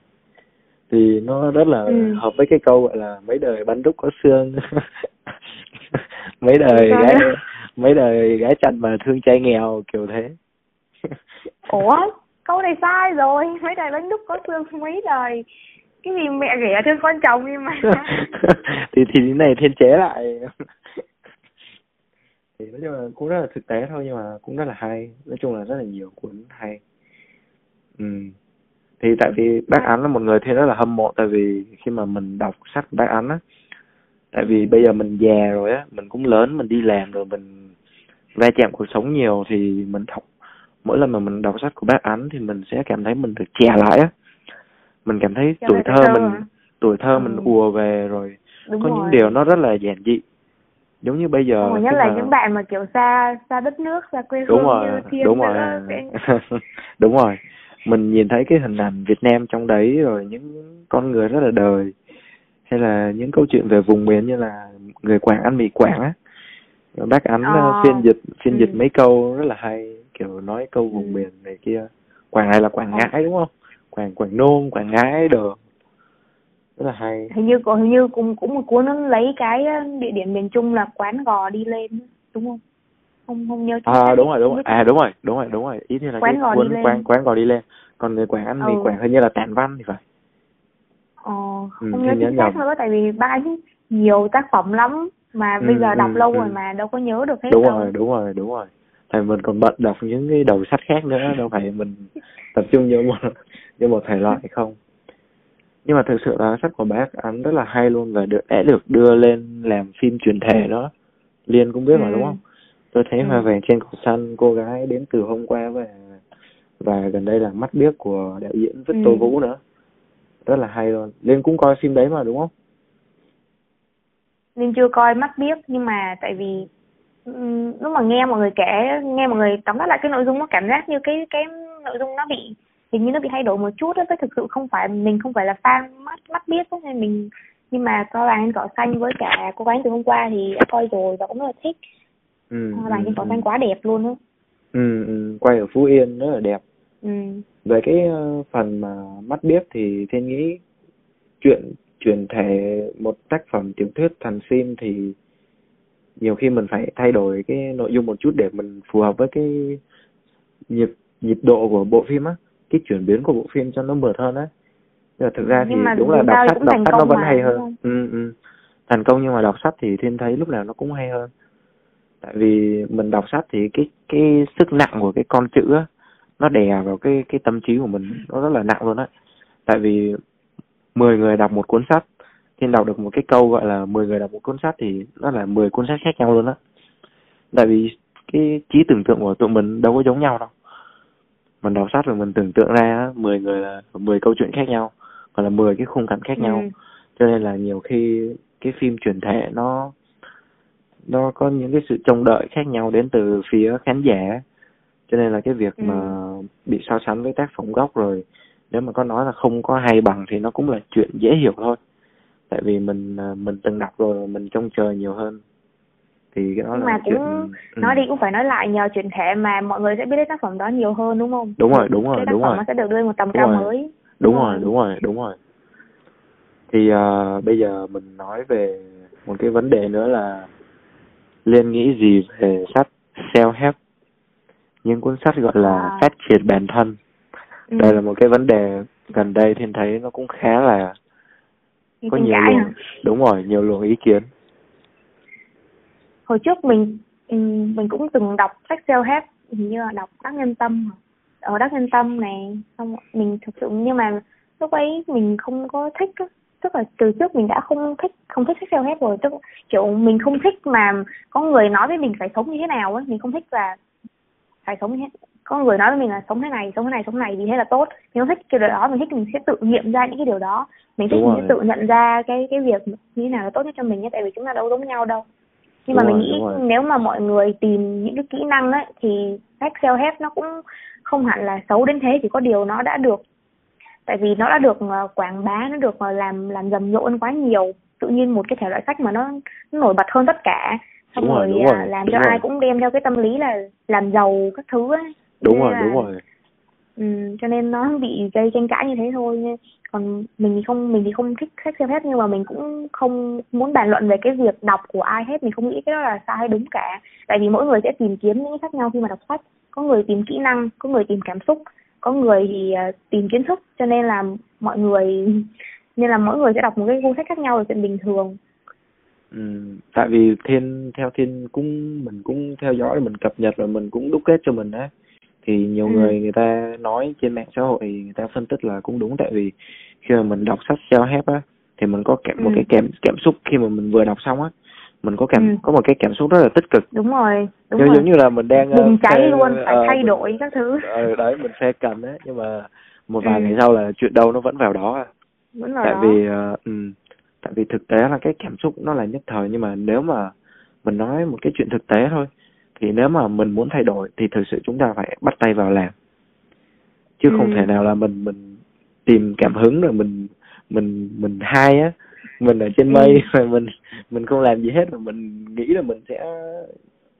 Thì nó rất là Ừ. hợp với cái câu gọi là mấy đời bắn đúc có xương. Mấy đời gái mấy đời gái chặt mà thương trai nghèo kiểu thế. Ủa câu này sai rồi. Mấy đời bánh đúc có xương mấy đời. Cái gì mẹ ghẻ thương con chồng đi mà. Thì thì cái này thiên chế lại. Thì nói chung là cũng rất là thực tế thôi nhưng mà cũng rất là hay. Nói chung là rất là nhiều cuốn hay. Ừ. Thì tại vì bác án là một người thiên rất là hâm mộ tại vì khi mà mình đọc sách bác án á tại vì bây giờ mình già rồi á mình cũng lớn mình đi làm rồi mình va chạm cuộc sống nhiều thì mình đọc mỗi lần mà mình đọc sách của bác ánh thì mình sẽ cảm thấy mình được trẻ lại á. Mình cảm thấy tuổi thơ thơ mình hả? tuổi thơ Ừ. mình ùa về rồi đúng có rồi. những điều nó rất là giản dị. Giống như bây giờ Đúng nhất là mà- những bạn mà kiểu xa xa đất nước xa quê đúng hương rồi như thiên đúng rồi. đúng rồi. Mình nhìn thấy cái hình ảnh Việt Nam trong đấy rồi những con người rất là đời. Hay là những câu chuyện về vùng miền như là người Quảng ăn mì Quảng á. Bác ánh uh, phiên dịch phiên Ừ. dịch mấy câu rất là hay kiểu nói câu vùng Ừ. miền này kia. Quảng này là Quảng. Ngãi đúng không? Quảng Quảng Nôm Quảng Ngãi đồ. Rất là hay. Hình như hình như cũng cũng một cuốn nó lấy cái ờ, địa điểm miền Trung là quán gò đi lên đúng không? Không không nhớ à đúng rồi đúng rồi. À đúng rồi đúng rồi đúng rồi. Ý như là Quán cái gò đi cuốn lên. quán quán gò đi lên. Còn người Quảng ăn mì Ừ. Quảng hình như là tản văn thì phải. Ờ, Ừ, không thì nhớ chính xác nữa tại vì ba ấy nhiều tác phẩm lắm mà bây Ừ, giờ đọc ừ, lâu ừ. rồi mà đâu có nhớ được hết đúng đâu. rồi đúng rồi đúng rồi tại mình còn bận đọc những cái đầu sách khác nữa đâu phải mình tập trung vô một vô một thể loại không nhưng mà thực sự là sách của bác ánh rất là hay luôn và được đã được đưa lên làm phim truyền thể đó liên cũng biết mà Ừ. đúng không tôi thấy Ừ. hoa vàng trên cỏ xanh cô gái đến từ hôm qua và và gần đây là mắt biếc của đạo diễn Victor Ừ. Vũ nữa rất là hay luôn liên cũng coi phim đấy mà đúng không nên chưa coi mắt biết nhưng mà tại vì lúc mà nghe mọi người kể nghe mọi người tóm tắt lại cái nội dung nó cảm giác như cái cái nội dung nó bị hình như nó bị thay đổi một chút đó với thực sự không phải mình không phải là fan mắt mắt biết á, nên mình nhưng mà coi vàng trên cỏ xanh với cả cô gái từ hôm qua thì đã coi rồi và cũng rất là thích. Ừ, vàng trên cỏ xanh quá đẹp luôn á. Ừ, ừ, quay ở Phú Yên rất là đẹp. Ừ. về cái ờ, phần mà mắt biếc thì thiên nghĩ chuyện chuyển thể một tác phẩm tiểu thuyết thành phim thì nhiều khi mình phải thay đổi cái nội dung một chút để mình phù hợp với cái nhịp nhịp độ của bộ phim á cái chuyển biến của bộ phim cho nó mượt hơn á. Nhưng mà thực ra thì Nhưng mà đúng là đọc thì sách đọc sách nó vẫn mà, hay hơn. ừ, ừ. thành công nhưng mà đọc sách thì thiên thấy lúc nào nó cũng hay hơn. Tại vì mình đọc sách thì cái cái sức nặng của cái con chữ á nó đè vào cái cái tâm trí của mình nó rất là nặng luôn á. Tại vì 10 người đọc một cuốn sách thiên đọc được một cái câu gọi là 10 người đọc một cuốn sách thì nó là 10 cuốn sách khác nhau luôn á. Tại vì cái trí tưởng tượng của tụi mình đâu có giống nhau đâu. Mình đọc sách rồi mình tưởng tượng ra á, 10 người là 10 câu chuyện khác nhau còn là 10 cái khung cảnh khác nhau. Ừ. cho nên là nhiều khi cái phim truyền thể nó nó có những cái sự trông đợi khác nhau đến từ phía khán giả. Cho nên là cái việc Ừ. mà bị so sánh với tác phẩm gốc rồi nếu mà có nói là không có hay bằng thì nó cũng là chuyện dễ hiểu thôi tại vì mình à, mình từng đọc rồi mình trông chờ nhiều hơn thì cái đó nhưng là mà chuyện cũng ừ. nói đi cũng phải nói lại nhờ chuyển thể mà mọi người sẽ biết đến tác phẩm đó nhiều hơn đúng không Đúng rồi, đúng rồi, cái tác đúng phẩm rồi. nó sẽ được đưa lên một tầm Đúng cao rồi. mới đúng rồi đúng rồi đúng rồi thì à, bây giờ mình nói về một cái vấn đề nữa là liên nghĩ gì về sách self help những cuốn sách gọi là À. phát triển bản thân Ừ. đây là một cái vấn đề gần đây thiên thấy nó cũng khá là có nhiều cãi luồng. hả? đúng rồi nhiều luồng ý kiến. Hồi trước mình mình cũng từng đọc sách self help hình như là đọc đắc nhân tâm ở đắc nhân tâm này xong mình thực sự nhưng mà lúc ấy mình không có thích tức là từ trước mình đã không thích không thích sách self help rồi. Tức kiểu mình không thích mà có người nói với mình phải sống như thế nào á. Mình không thích là phải sống như thế có người nói với mình là sống thế này sống thế này sống thế này vì thế là tốt mình không thích cái điều đó mình thích mình sẽ tự nghiệm ra những cái điều đó mình thích Đúng mình rồi. sẽ tự nhận ra cái cái việc như thế nào là tốt nhất cho mình nhé tại vì chúng ta đâu giống nhau đâu nhưng mà Đúng mình rồi, nghĩ đúng rồi. nếu mà mọi người tìm những cái kỹ năng ấy thì sách self help nó cũng không hẳn là xấu đến thế chỉ có điều nó đã được tại vì nó đã được ờ, quảng bá nó được ờ, làm làm rầm rộ hơn quá nhiều tự nhiên một cái thể loại sách mà nó, nó nổi bật hơn tất cả xong Đúng rồi, rồi, đúng à, rồi, làm đúng cho rồi. ai cũng đem theo cái tâm lý là làm giàu các thứ ấy đúng rồi là- đúng rồi. Ừ, cho nên nó bị gây tranh cãi như thế thôi còn mình thì không mình thì không thích sách self help nhưng mà mình cũng không muốn bàn luận về cái việc đọc của ai hết. Mình không nghĩ cái đó là sai hay đúng cả. Tại vì mỗi người sẽ tìm kiếm những cái khác nhau khi mà đọc sách. Có người tìm kỹ năng có người tìm cảm xúc. Có người thì à, tìm kiến thức. Cho nên là mọi người nên là mỗi người sẽ đọc một cái gu sách khác nhau là chuyện bình thường. Ừ, tại vì thiên theo thiên cũng mình cũng theo dõi mình cập nhật rồi mình cũng đúc kết cho mình á thì nhiều Ừ. người người ta nói trên mạng xã hội người ta phân tích là cũng đúng tại vì khi mà mình đọc sách self help á thì mình có cảm một Ừ. cái cảm cảm xúc khi mà mình vừa đọc xong á mình có cảm Ừ. có một cái cảm xúc rất là tích cực đúng rồi đúng giống, rồi giống như là mình đang ờ, bùng cháy phê- luôn phải ờ, thay đổi các thứ ờ, đấy mình phê cần á nhưng mà một vài Ừ. ngày sau là chuyện đâu nó vẫn vào đó à. vẫn vào tại đó vì ờ, ừ, tại vì thực tế là cái cảm xúc nó là nhất thời nhưng mà nếu mà mình nói một cái chuyện thực tế thôi thì nếu mà mình muốn thay đổi thì thực sự chúng ta phải bắt tay vào làm chứ không Ừ. thể nào là mình mình tìm cảm hứng rồi mình mình mình hai á mình ở trên Ừ. mây rồi mình mình không làm gì hết rồi mình nghĩ là mình sẽ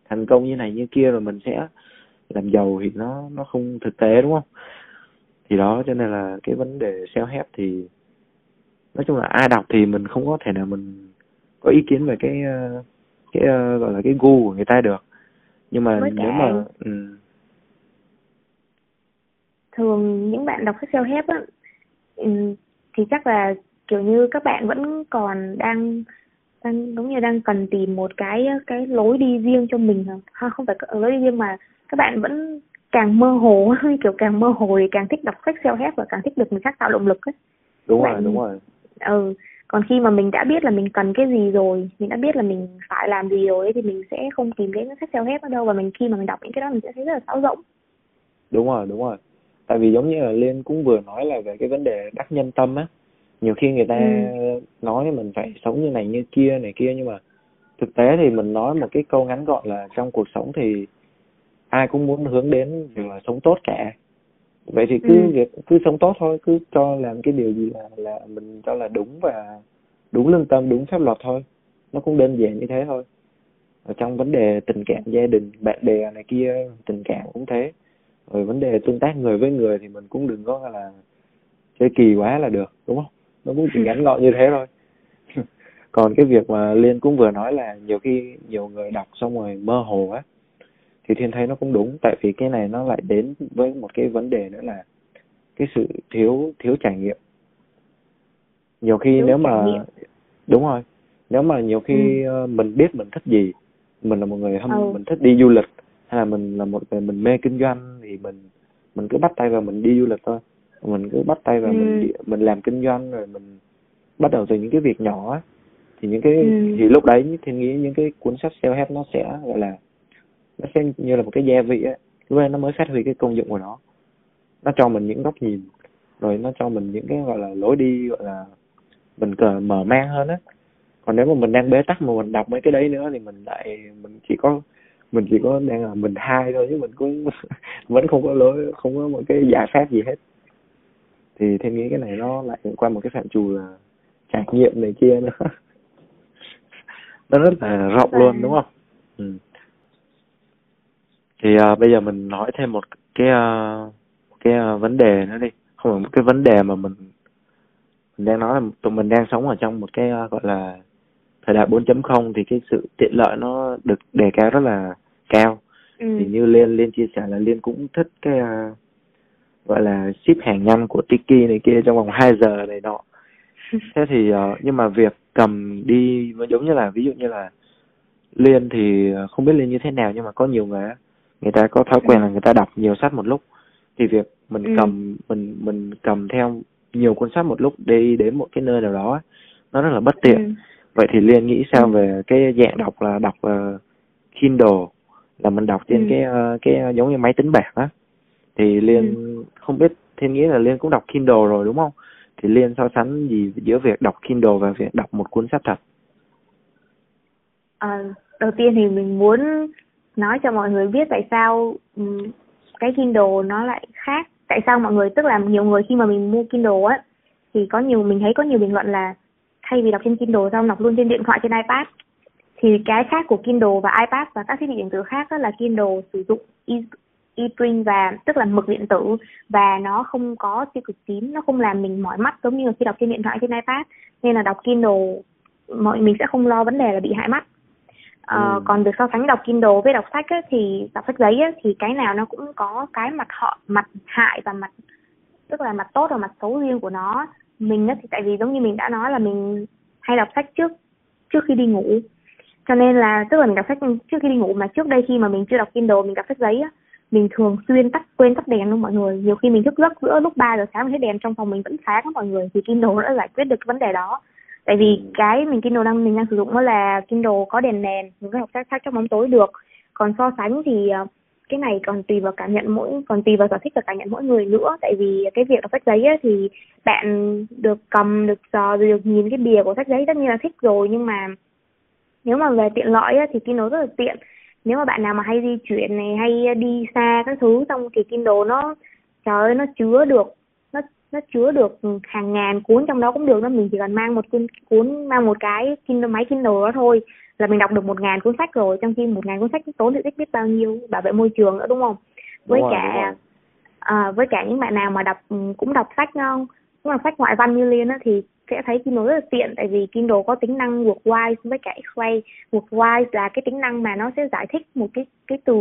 thành công như này như kia rồi mình sẽ làm giàu thì nó nó không thực tế đúng không thì đó cho nên là cái vấn đề self help thì nói chung là ai đọc thì mình không có thể nào mình có ý kiến về cái ờ, cái ờ, gọi là cái gu của người ta được nhưng mà Với nếu mà ừ, thường những bạn đọc sách self help á ừm, thì chắc là kiểu như các bạn vẫn còn đang đang giống như đang cần tìm một cái cái lối đi riêng cho mình ha không phải lối đi riêng mà các bạn vẫn càng mơ hồ kiểu càng mơ hồ thì càng thích đọc sách self help và càng thích được người khác tạo động lực ấy. đúng Bạn- rồi đúng rồi. Ừ còn khi mà mình đã biết là mình cần cái gì rồi mình đã biết là mình phải làm gì rồi ấy, thì mình sẽ không tìm đến sách self help nữa đâu. Và mình khi mà mình đọc những cái đó mình sẽ thấy rất là sáo rỗng. Đúng rồi đúng rồi. Tại vì giống như là liên cũng vừa nói là về cái vấn đề đắc nhân tâm á. Nhiều khi người ta Ừ. nói mình phải sống như này như kia này kia nhưng mà thực tế thì mình nói một cái câu ngắn gọn là trong cuộc sống thì ai cũng muốn hướng đến việc là sống tốt cả vậy thì cứ Ừ. cứ sống tốt thôi cứ cho làm cái điều gì là là mình cho là đúng và đúng lương tâm đúng pháp luật thôi. Nó cũng đơn giản như thế thôi. Ở trong vấn đề tình cảm gia đình bạn bè này kia tình cảm cũng thế. Rồi vấn đề tương tác người với người thì mình cũng đừng có là chơi kỳ quá là được đúng không? Nó cũng chỉ ngắn gọn như thế thôi. Còn cái việc mà liên cũng vừa nói là nhiều khi nhiều người đọc xong rồi mơ hồ á thì thiên thấy nó cũng đúng tại vì cái này nó lại đến với một cái vấn đề nữa là cái sự thiếu thiếu trải nghiệm nhiều khi Thiếu nếu mà nghiệm. đúng rồi nếu mà nhiều khi Ừ. ờ, mình biết mình thích gì mình là một người hâm Ừ. mình thích đi du lịch hay là mình là một người mình mê kinh doanh thì mình mình cứ bắt tay vào mình đi du lịch thôi mình cứ bắt tay vào mình Ừ. đi, mình làm kinh doanh rồi mình bắt đầu từ những cái việc nhỏ á thì những cái Ừ. thì lúc đấy thì nghĩ những cái cuốn sách self help nó sẽ gọi là nó sẽ như là một cái gia vị á. Lúc nó mới phát huy cái công dụng của nó. Nó cho mình những góc nhìn rồi nó cho mình những cái gọi là lối đi gọi là mình cần mở mang hơn á. Còn nếu mà mình đang bế tắc mà mình đọc mấy cái đấy nữa thì mình lại mình chỉ có mình chỉ có đang là mình hai thôi chứ mình cũng vẫn không có lối không có một cái giải pháp gì hết. Thì thêm nghĩ cái này nó lại qua một cái phạm trù là trải nghiệm này kia nữa. Nó rất là rộng luôn đúng không? Ừ. thì à, bây giờ mình nói thêm một cái à, cái à, vấn đề nữa đi. Không phải một cái vấn đề mà mình mình đang nói là tụi mình đang sống ở trong một cái à, gọi là thời đại 4.0 thì cái sự tiện lợi nó được đề cao rất là cao. Ừ. thì như liên liên chia sẻ là liên cũng thích cái à, gọi là ship hàng nhanh của Tiki này kia trong vòng 2 giờ này nọ. Thế thì ờ, nhưng mà việc cầm đi giống như là ví dụ như là liên thì không biết liên như thế nào nhưng mà có nhiều người người ta có thói quen Ừ. là người ta đọc nhiều sách một lúc thì việc mình Ừ. cầm mình mình cầm theo nhiều cuốn sách một lúc đi đến một cái nơi nào đó nó rất là bất tiện Ừ. vậy thì liên nghĩ sao Ừ. về cái dạng đọc là đọc ờ, Kindle là mình đọc trên Ừ. cái ờ, cái ờ, giống như máy tính bảng á thì liên Ừ. không biết thiên nghĩ là liên cũng đọc Kindle rồi đúng không thì liên so sánh gì giữa việc đọc Kindle và việc đọc một cuốn sách thật Ờ, đầu tiên thì mình muốn nói cho mọi người biết tại sao ừ, cái Kindle nó lại khác. Tại sao mọi người, tức là nhiều người khi mà mình mua Kindle á, thì có nhiều, mình thấy có nhiều bình luận là thay vì đọc trên Kindle xong đọc luôn trên điện thoại, trên iPad. Thì cái khác của Kindle và iPad và các thiết bị điện tử khác đó là Kindle sử dụng e- e-print và, tức là mực điện tử và nó không có tiêu cực tím, nó không làm mình mỏi mắt giống như khi đọc trên điện thoại, trên iPad. Nên là đọc Kindle, mọi, mình sẽ không lo vấn đề là bị hại mắt. Ờ, Ừ. còn việc so sánh đọc Kindle với đọc sách á, thì đọc sách giấy á, thì cái nào nó cũng có cái mặt họ mặt hại và mặt tức là mặt tốt và mặt xấu riêng của nó. Mình á thì tại vì giống như mình đã nói là mình hay đọc sách trước trước khi đi ngủ. Cho nên là tức là mình đọc sách trước khi đi ngủ mà trước đây khi mà mình chưa đọc Kindle mình đọc sách giấy á mình thường xuyên tắt quên tắt đèn luôn mọi người. Nhiều khi mình thức giấc giữa lúc 3 giờ sáng mình thấy đèn trong phòng mình vẫn sáng á mọi người thì Kindle đã giải quyết được cái vấn đề đó tại vì cái mình Kindle đang mình đang sử dụng nó là Kindle có đèn nền mình có đọc sách sách trong bóng tối được. Còn so sánh thì ờ, cái này còn tùy vào cảm nhận mỗi còn tùy vào sở thích và cảm nhận mỗi người nữa. Tại vì cái việc đọc sách giấy ấy, thì bạn được cầm được sờ được nhìn cái bìa của sách giấy tất nhiên là thích rồi nhưng mà nếu mà về tiện lợi ấy, thì Kindle rất là tiện. Nếu mà bạn nào mà hay di chuyển này hay đi xa các thứ xong thì Kindle nó trời ơi nó chứa được nó chứa được hàng ngàn cuốn trong đó cũng được đó mình chỉ cần mang một cuốn cuốn mang một cái Kindle máy Kindle đó thôi là mình đọc được một ngàn cuốn sách rồi trong khi một ngàn cuốn sách tốn diện tích biết bao nhiêu bảo vệ môi trường nữa đúng không? Với đúng cả rồi, à, với cả những bạn nào mà đọc cũng đọc sách không cũng đọc sách ngoại văn như liên á thì sẽ thấy Kindle rất là tiện tại vì Kindle có tính năng wordwise với cả X-ray. Wordwise là cái tính năng mà nó sẽ giải thích một cái cái từ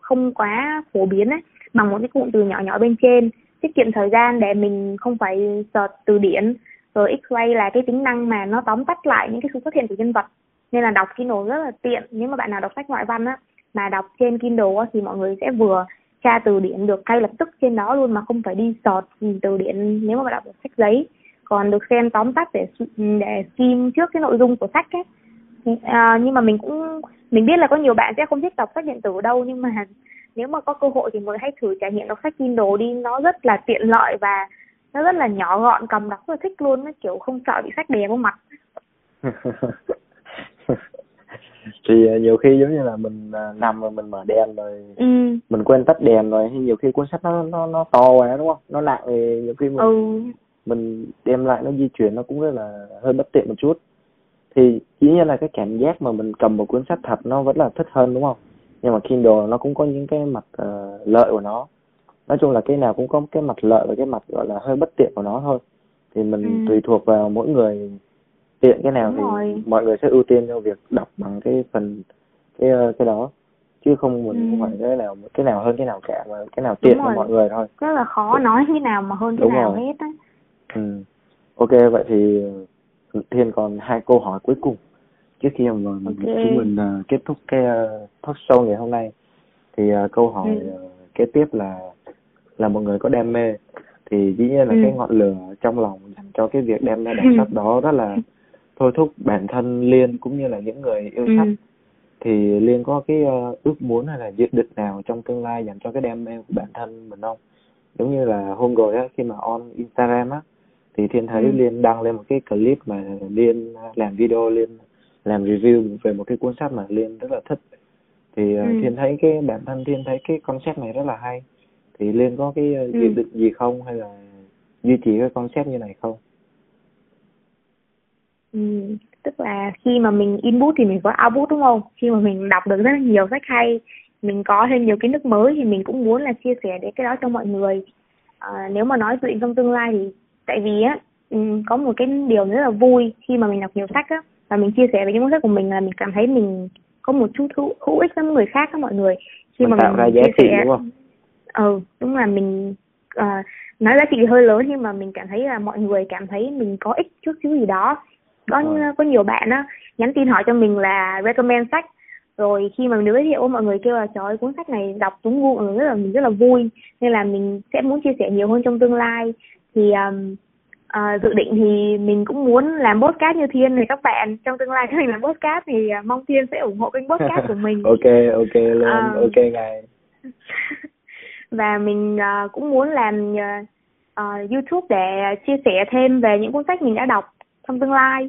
không quá phổ biến ấy bằng một cái cụm từ nhỏ nhỏ bên trên tiết kiệm thời gian để mình không phải search từ điển rồi X-ray là cái tính năng mà nó tóm tắt lại những cái sự xuất hiện của nhân vật. Nên là đọc Kindle rất là tiện. Nếu mà bạn nào đọc sách ngoại văn á mà đọc trên Kindle á, thì mọi người sẽ vừa tra từ điển được ngay lập tức trên đó luôn mà không phải đi sọt từ điển nếu mà bạn đọc được sách giấy. Còn được xem tóm tắt để để skim trước cái nội dung của sách ấy. À, nhưng mà mình cũng mình biết là có nhiều bạn sẽ không thích đọc sách điện tử đâu nhưng mà nếu mà có cơ hội thì mọi người hãy thử trải nghiệm đọc sách Kindle đi. Nó rất là tiện lợi và nó rất là nhỏ gọn cầm đọc rất là thích luôn nó kiểu không sợ bị sách đè vào mặt. Thì à, nhiều khi giống như là mình à, nằm rồi mình mở đèn rồi ừ. mình quên tắt đèn rồi hay nhiều khi cuốn sách nó nó nó to quá đúng không? Nó nặng thì nhiều khi mình ừ. mình đem lại nó di chuyển nó cũng rất là hơi bất tiện một chút. Thì dĩ nhiên là cái cảm giác mà mình cầm một cuốn sách thật nó vẫn là thích hơn đúng không nhưng mà Kindle nó cũng có những cái mặt uh, lợi của nó nói chung là cái nào cũng có cái mặt lợi và cái mặt gọi là hơi bất tiện của nó thôi thì mình ừ. tùy thuộc vào mỗi người tiện cái nào Đúng thì rồi. mọi người sẽ ưu tiên cho việc đọc bằng cái phần cái ờ, cái đó chứ không mình ừ. không phải cái nào cái nào hơn cái nào cả mà cái nào tiện cho mọi người thôi rất là khó nói cái nào mà hơn cái Đúng nào rồi. hết á ừ. ok vậy thì thiên còn hai câu hỏi cuối cùng trước khi mà okay. chúng mình uh, kết thúc cái uh, talk show ngày hôm nay thì uh, câu hỏi ừ. uh, kế tiếp là là một người có đam mê thì dĩ nhiên là ừ. cái ngọn lửa trong lòng dành cho cái việc đem ra đọc sách đó rất là thôi thúc bản thân liên cũng như là những người yêu ừ. sách thì liên có cái uh, ước muốn hay là dự định nào trong tương lai dành cho cái đam mê của bản thân mình không giống như là hôm rồi á khi mà on instagram á thì thiên thấy ừ. liên đăng lên một cái clip mà liên làm video liên làm review về một cái cuốn sách mà liên rất là thích thì uh, ừ. thiên thấy cái bản thân thiên thấy cái concept này rất là hay thì liên có cái uh, dự định gì không hay là duy trì cái concept như này không Ừ, tức là khi mà mình input thì mình có output đúng không? Khi mà mình đọc được rất là nhiều sách hay, mình có thêm nhiều kiến thức mới thì mình cũng muốn là chia sẻ để cái đó cho mọi người. À, nếu mà nói dự định trong tương lai thì tại vì á ừ, có một cái điều rất là vui khi mà mình đọc nhiều sách á và mình chia sẻ với những cuốn sách của mình là mình cảm thấy mình có một chút hữu, hữu ích với người khác các mọi người. Khi mình mà tạo mình ra giá trị sẻ, đúng không? Ừ, đúng là mình uh, nói giá trị hơi lớn nhưng mà mình cảm thấy là mọi người cảm thấy mình có ích chút xíu gì đó. Có ờ. có nhiều bạn á nhắn tin hỏi cho mình là recommend sách. Rồi khi mà mình giới thiệu mọi người kêu là trời ơi cuốn sách này đọc đúng gu mọi người rất là mình rất là vui. Nên là mình sẽ muốn chia sẻ nhiều hơn trong tương lai. Thì um, uh, dự định thì mình cũng muốn làm podcast như thiên này các bạn. Trong tương lai khi mình làm podcast thì uh, mong thiên sẽ ủng hộ kênh podcast của mình. Ok ok lên uh, ok ngài. Và mình uh, cũng muốn làm uh, uh, youtube để chia sẻ thêm về những cuốn sách mình đã đọc trong tương lai.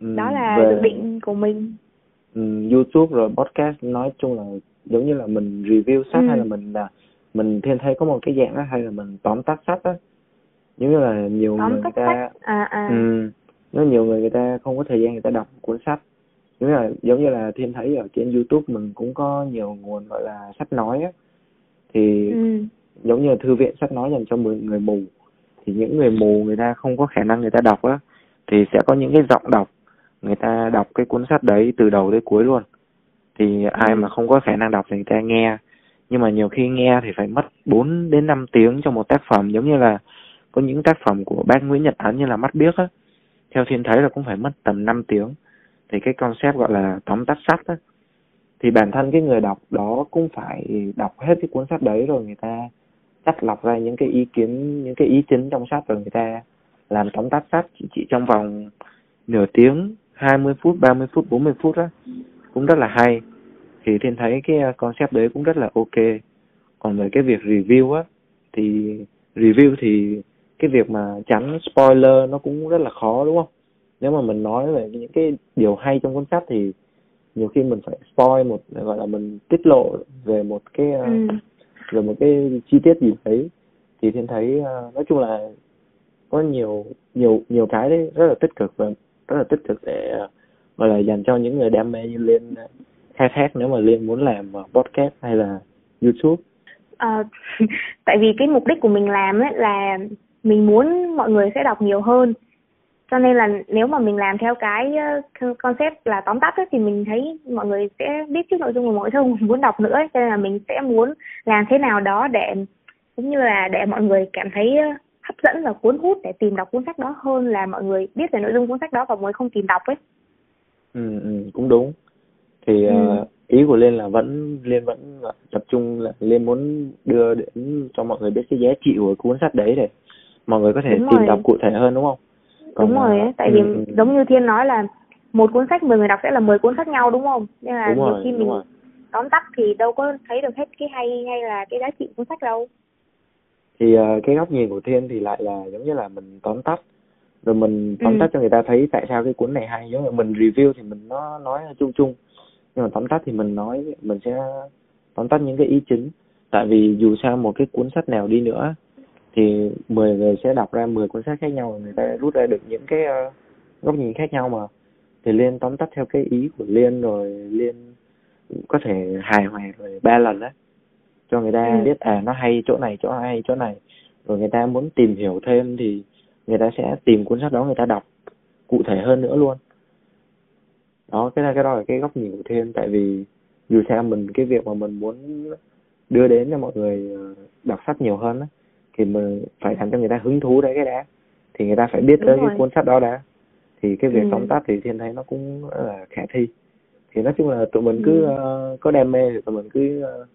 Ừ, đó là về... dự định của mình. Ừ, YouTube rồi podcast nói chung là giống như là mình review sách ừ. hay là mình là mình thêm thấy có một cái dạng đó hay là mình tóm tắt sách á giống như là nhiều tóm người người ta sách. à à ừ, nó nhiều người người ta không có thời gian người ta đọc cuốn sách giống như là giống như là thêm thấy ở trên YouTube mình cũng có nhiều nguồn gọi là sách nói á thì ừ. giống như là thư viện sách nói dành cho người mù thì những người mù người ta không có khả năng người ta đọc á thì sẽ có những cái giọng đọc người ta đọc cái cuốn sách đấy từ đầu tới cuối luôn thì ai ừ. mà không có khả năng đọc thì người ta nghe nhưng mà nhiều khi nghe thì phải mất 4 đến 5 tiếng cho một tác phẩm giống như là có những tác phẩm của bác Nguyễn Nhật ánh như là mắt biếc á theo thiên thấy là cũng phải mất tầm 5 tiếng. Thì cái concept gọi là tóm tắt sách á thì bản thân cái người đọc đó cũng phải đọc hết cái cuốn sách đấy rồi người ta cắt lọc ra những cái ý kiến những cái ý chính trong sách rồi người ta làm tóm tắt sách chỉ, chỉ trong vòng nửa tiếng 20 phút 30 phút 40 phút á cũng rất là hay. Thì thiên thấy cái ờ, concept đấy cũng rất là ok. Còn về cái việc review á thì review thì cái việc mà tránh spoiler nó cũng rất là khó đúng không? Nếu mà mình nói về những cái điều hay trong cuốn sách thì nhiều khi mình phải spoil một gọi là mình tiết lộ về một cái ờ, ừ. về một cái chi tiết gì đấy. Thì thiên thấy uh, nói chung là có nhiều nhiều nhiều cái đấy rất là tích cực và rất là tích cực để uh, gọi là dành cho những người đam mê như liên khai thác nếu mà liên muốn làm podcast hay là youtube. À, tại vì cái mục đích của mình làm ấy là mình muốn mọi người sẽ đọc nhiều hơn cho nên là nếu mà mình làm theo cái concept là tóm tắt ấy, thì mình thấy mọi người sẽ biết trước nội dung của người không muốn đọc nữa ấy. cho nên là mình sẽ muốn làm thế nào đó để cũng như là để mọi người cảm thấy hấp dẫn và cuốn hút để tìm đọc cuốn sách đó hơn là mọi người biết về nội dung cuốn sách đó và mới không tìm đọc ấy ừ, ừ cũng đúng thì ừ. uh, ý của liên là vẫn liên vẫn tập trung là liên muốn đưa đến cho mọi người biết cái giá trị của cuốn sách đấy để mọi người có thể đúng tìm rồi. đọc cụ thể hơn đúng không Còn, đúng rồi ấy. tại ừ, vì ừ. giống như thiên nói là một cuốn sách mười người đọc sẽ là mười cuốn khác nhau đúng không nên là đúng nhiều rồi, khi mình rồi. tóm tắt thì đâu có thấy được hết cái hay hay là cái giá trị cuốn sách đâu thì uh, cái góc nhìn của thiên thì lại là giống như là mình tóm tắt rồi mình tóm ừ. tắt cho người ta thấy tại sao cái cuốn này hay giống như mình review thì mình nó nói chung chung nhưng mà tóm tắt thì mình nói mình sẽ tóm tắt những cái ý chính tại vì dù sao một cái cuốn sách nào đi nữa thì 10 người sẽ đọc ra 10 cuốn sách khác nhau người ta rút ra được những cái uh, góc nhìn khác nhau mà. Thì liên tóm tắt theo cái ý của liên rồi liên có thể hài hòa rồi ba lần đấy cho người ta ừ. biết à nó hay chỗ này chỗ hay chỗ này. Rồi người ta muốn tìm hiểu thêm thì người ta sẽ tìm cuốn sách đó người ta đọc cụ thể hơn nữa luôn. Đó cái này cái đó là cái góc nhìn của thiên. Tại vì dù sao mình cái việc mà mình muốn đưa đến cho mọi người ờ, đọc sách nhiều hơn á thì mình phải làm cho người ta hứng thú đấy cái đã thì người ta phải biết Đúng tới rồi. cái cuốn sách đó đã thì cái việc ừ. tóm tắt thì thiên thấy nó cũng là khả thi thì nói chung là tụi mình cứ ừ. uh, có đam mê thì tụi mình cứ uh,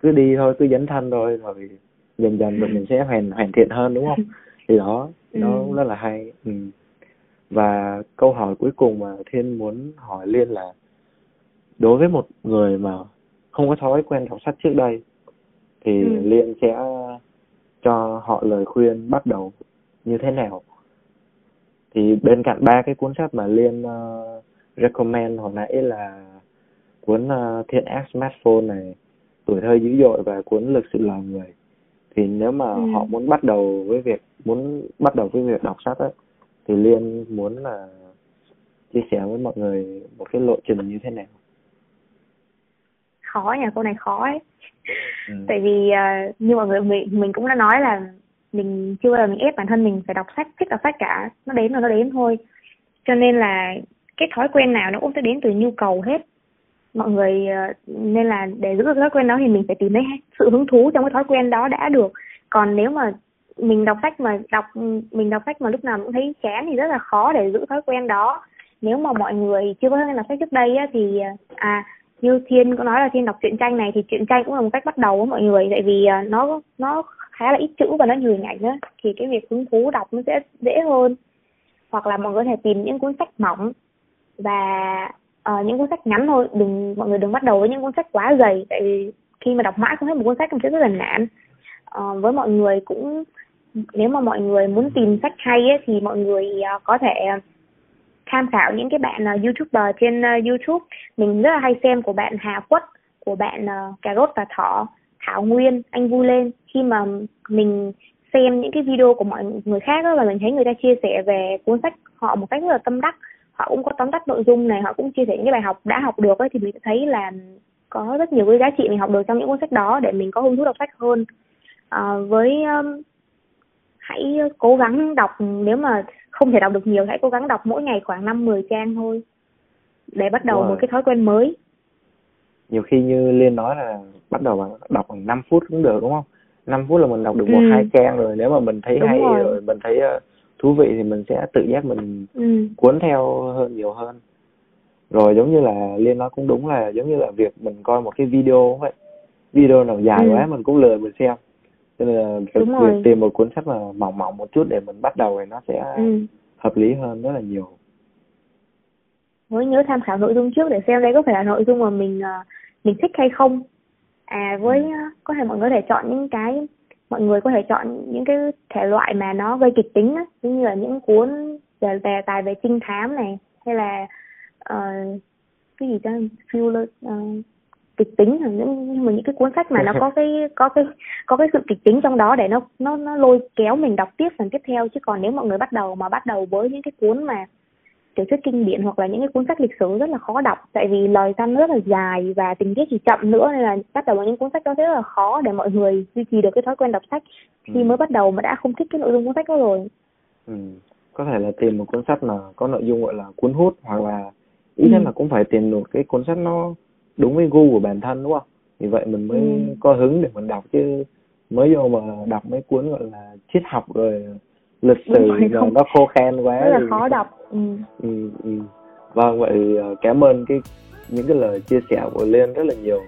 cứ đi thôi cứ dấn thân thôi rồi dần dần tụi mình sẽ hoàn hoàn thiện hơn đúng không thì đó nó ừ. rất là hay ừ và câu hỏi cuối cùng mà thiên muốn hỏi liên là đối với một người mà không có thói quen đọc sách trước đây thì ừ. liên sẽ cho họ lời khuyên bắt đầu như thế nào. Thì bên cạnh ba cái cuốn sách mà liên uh, recommend hồi nãy là cuốn uh, thiên ác smartphone này tuổi thơ dữ dội và cuốn lực sự loài người. Thì nếu mà ừ. họ muốn bắt đầu với việc muốn bắt đầu với việc đọc sách ấy, thì liên muốn là chia sẻ với mọi người một cái lộ trình như thế nào khó nha câu này khó ấy. Ừ. tại vì uh, như mọi người mình mình cũng đã nói là mình chưa là mình ép bản thân mình phải đọc sách thích đọc sách cả. Nó đến rồi nó đến thôi. Cho nên là cái thói quen nào nó cũng sẽ đến từ nhu cầu hết. Mọi người uh, nên là để giữ được thói quen đó thì mình phải tìm thấy sự hứng thú trong cái thói quen đó đã được. Còn nếu mà mình đọc sách mà đọc mình đọc sách mà lúc nào cũng thấy chán thì rất là khó để giữ thói quen đó. Nếu mà mọi người chưa có thói quen đọc sách trước đây á, thì à như thiên có nói là thiên đọc truyện tranh này thì truyện tranh cũng là một cách bắt đầu của mọi người tại vì à, nó nó khá là ít chữ và nó nhiều hình ảnh nữa, thì cái việc hứng thú đọc nó sẽ dễ hơn. Hoặc là mọi người có thể tìm những cuốn sách mỏng và uh, những cuốn sách ngắn thôi đừng mọi người đừng bắt đầu với những cuốn sách quá dày tại vì khi mà đọc mãi không hết một cuốn sách cảm sẽ rất là nản. Uh, với mọi người cũng nếu mà mọi người muốn tìm sách hay ấy, thì mọi người uh, có thể tham khảo những cái bạn uh, youtuber trên uh, youtube. Mình rất là hay xem của bạn hà quất của bạn uh, cà rốt và thỏ thảo nguyên anh vui lên. Khi mà mình xem những cái video của mọi người khác đó, và mình thấy người ta chia sẻ về cuốn sách họ một cách rất là tâm đắc họ cũng có tóm tắt nội dung này họ cũng chia sẻ những cái bài học đã học được ấy, thì mình thấy là có rất nhiều cái giá trị mình học được trong những cuốn sách đó để mình có hứng thú đọc sách hơn. À, với um, hãy cố gắng đọc nếu mà không thể đọc được nhiều hãy cố gắng đọc mỗi ngày khoảng năm mười trang thôi để bắt đầu một cái thói quen mới nhiều khi như liên nói là bắt đầu bằng đọc bằng 5 phút cũng được đúng không 5 phút là mình đọc được một ừ. hai trang rồi nếu mà mình thấy đúng hay rồi. rồi mình thấy uh, thú vị thì mình sẽ tự giác mình ừ. cuốn theo hơn nhiều hơn rồi giống như là liên nói cũng đúng là giống như là việc mình coi một cái video vậy video nào dài ừ. quá mình cũng lười mình xem cho nên là việc tìm một cuốn sách mà mỏng mỏng một chút để mình bắt đầu thì nó sẽ ừ. hợp lý hơn rất là nhiều. Mới nhớ tham khảo nội dung trước để xem đây có phải là nội dung mà mình uh, mình thích hay không. À với uh, có thể mọi người có thể chọn những cái mọi người có thể chọn những cái thể loại mà nó gây kịch tính á. Như là những cuốn về đề tài về trinh thám này hay là uh, cái gì đó thriller uh, kịch tính nhưng mà những cái cuốn sách mà nó có cái có cái có cái sự kịch tính trong đó để nó nó nó lôi kéo mình đọc tiếp phần tiếp theo chứ còn nếu mọi người bắt đầu mà bắt đầu với những cái cuốn mà tiểu thuyết kinh điển hoặc là những cái cuốn sách lịch sử rất là khó đọc tại vì lời văn rất là dài và tình tiết thì chậm nữa nên là bắt đầu với những cuốn sách đó rất là khó để mọi người duy trì được cái thói quen đọc sách khi ừ. mới bắt đầu mà đã không thích cái nội dung cuốn sách đó rồi ừ. có thể là tìm một cuốn sách mà có nội dung gọi là cuốn hút hoặc là ít nhất ừ. là cũng phải tìm một cái cuốn sách nó đúng với gu của bản thân đúng không vì vậy mình mới ừ. có hứng để mình đọc chứ mới vô mà đọc mấy cuốn gọi là triết học rồi lịch sử rồi không. nó khô khan quá rất là thì... khó đọc ừ. Ừ, ừ. vâng vậy ờ, cảm ơn cái những cái lời chia sẻ của liên rất là nhiều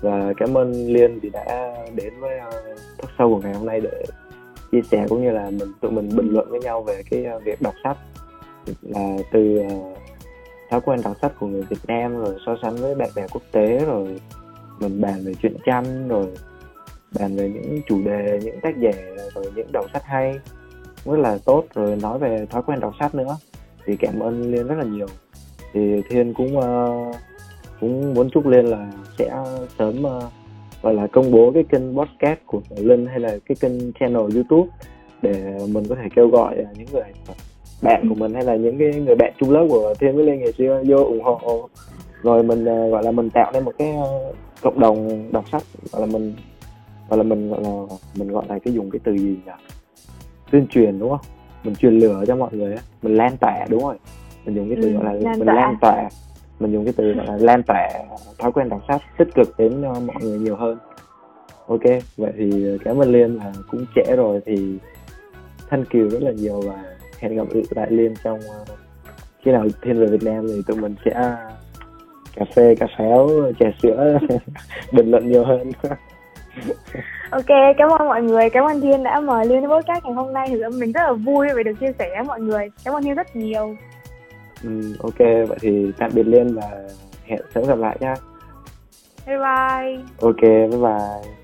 và cảm ơn liên vì đã đến với uh, talk show của ngày hôm nay để chia sẻ cũng như là mình tụi mình bình luận với nhau về cái uh, việc đọc sách là từ uh, thói quen đọc sách của người Việt Nam rồi so sánh với bạn bè quốc tế rồi mình bàn về chuyện tranh rồi bàn về những chủ đề những tác giả rồi những đầu sách hay. Rất là tốt. Rồi nói về thói quen đọc sách nữa. Thì cảm ơn liên rất là nhiều. Thì thiên cũng uh, cũng muốn chúc liên là sẽ sớm uh, gọi là công bố cái kênh podcast của linh hay là cái kênh channel youtube để mình có thể kêu gọi ờ, những người bạn của mình hay là những cái người bạn chung lớp của thiên với lê ngày xưa vô ủng hộ. Rồi mình uh, gọi là mình tạo nên một cái uh, cộng đồng đọc sách gọi là mình gọi là mình gọi là mình gọi là cái dùng cái từ gì nhỉ? Tuyên truyền đúng không? Mình truyền lửa cho mọi người mình lan tỏa đúng rồi. Mình dùng cái từ ừ, gọi là lan mình tỏa. lan tỏa. mình dùng cái từ gọi là lan tỏa thói quen đọc sách tích cực đến uh, mọi người nhiều hơn. Ok vậy thì cảm ơn liên là cũng trễ rồi thì thân kiều rất là nhiều và hẹn gặp lại liên trong uh, khi nào thiên về Việt Nam thì tụi mình sẽ cà phê cà pháo trà sữa bình luận nhiều hơn. Ok cảm ơn mọi người cảm ơn thiên đã mời liên đến podcast ngày hôm nay. Thì mình rất là vui vì được chia sẻ với mọi người. Cảm ơn thiên rất nhiều. Ừ, ok vậy thì tạm biệt liên và hẹn sớm gặp lại nhá bye bye. Ok bye bye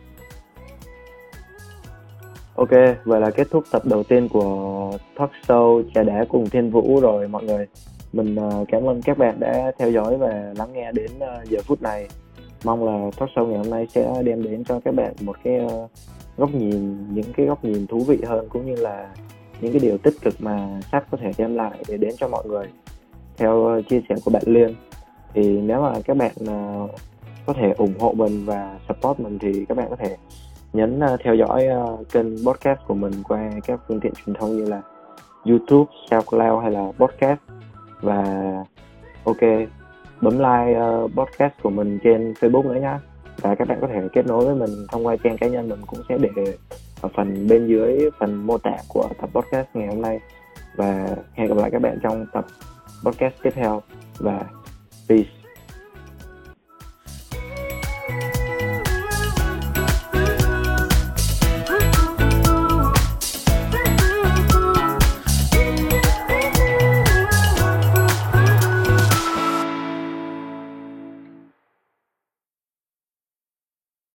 Ok, vậy là kết thúc tập đầu tiên của talk show trà đá cùng Thiên Vũ rồi mọi người. Mình uh, cảm ơn các bạn đã theo dõi và lắng nghe đến uh, giờ phút này. Mong là talk show ngày hôm nay sẽ đem đến cho các bạn một cái uh, góc nhìn, những cái góc nhìn thú vị hơn cũng như là những cái điều tích cực mà sách có thể đem lại để đến cho mọi người. Theo chia sẻ của bạn Liên, thì nếu mà các bạn có thể ủng hộ mình và support mình thì các bạn có thể nhấn uh, theo dõi uh, kênh podcast của mình qua các phương tiện truyền thông như là YouTube, SoundCloud hay là podcast. Và ok bấm like uh, podcast của mình trên Facebook nữa nhá. Và các bạn có thể kết nối với mình thông qua trang cá nhân mình cũng sẽ để ở phần bên dưới phần mô tả của tập podcast ngày hôm nay. Và hẹn gặp lại các bạn trong tập podcast tiếp theo. Và peace.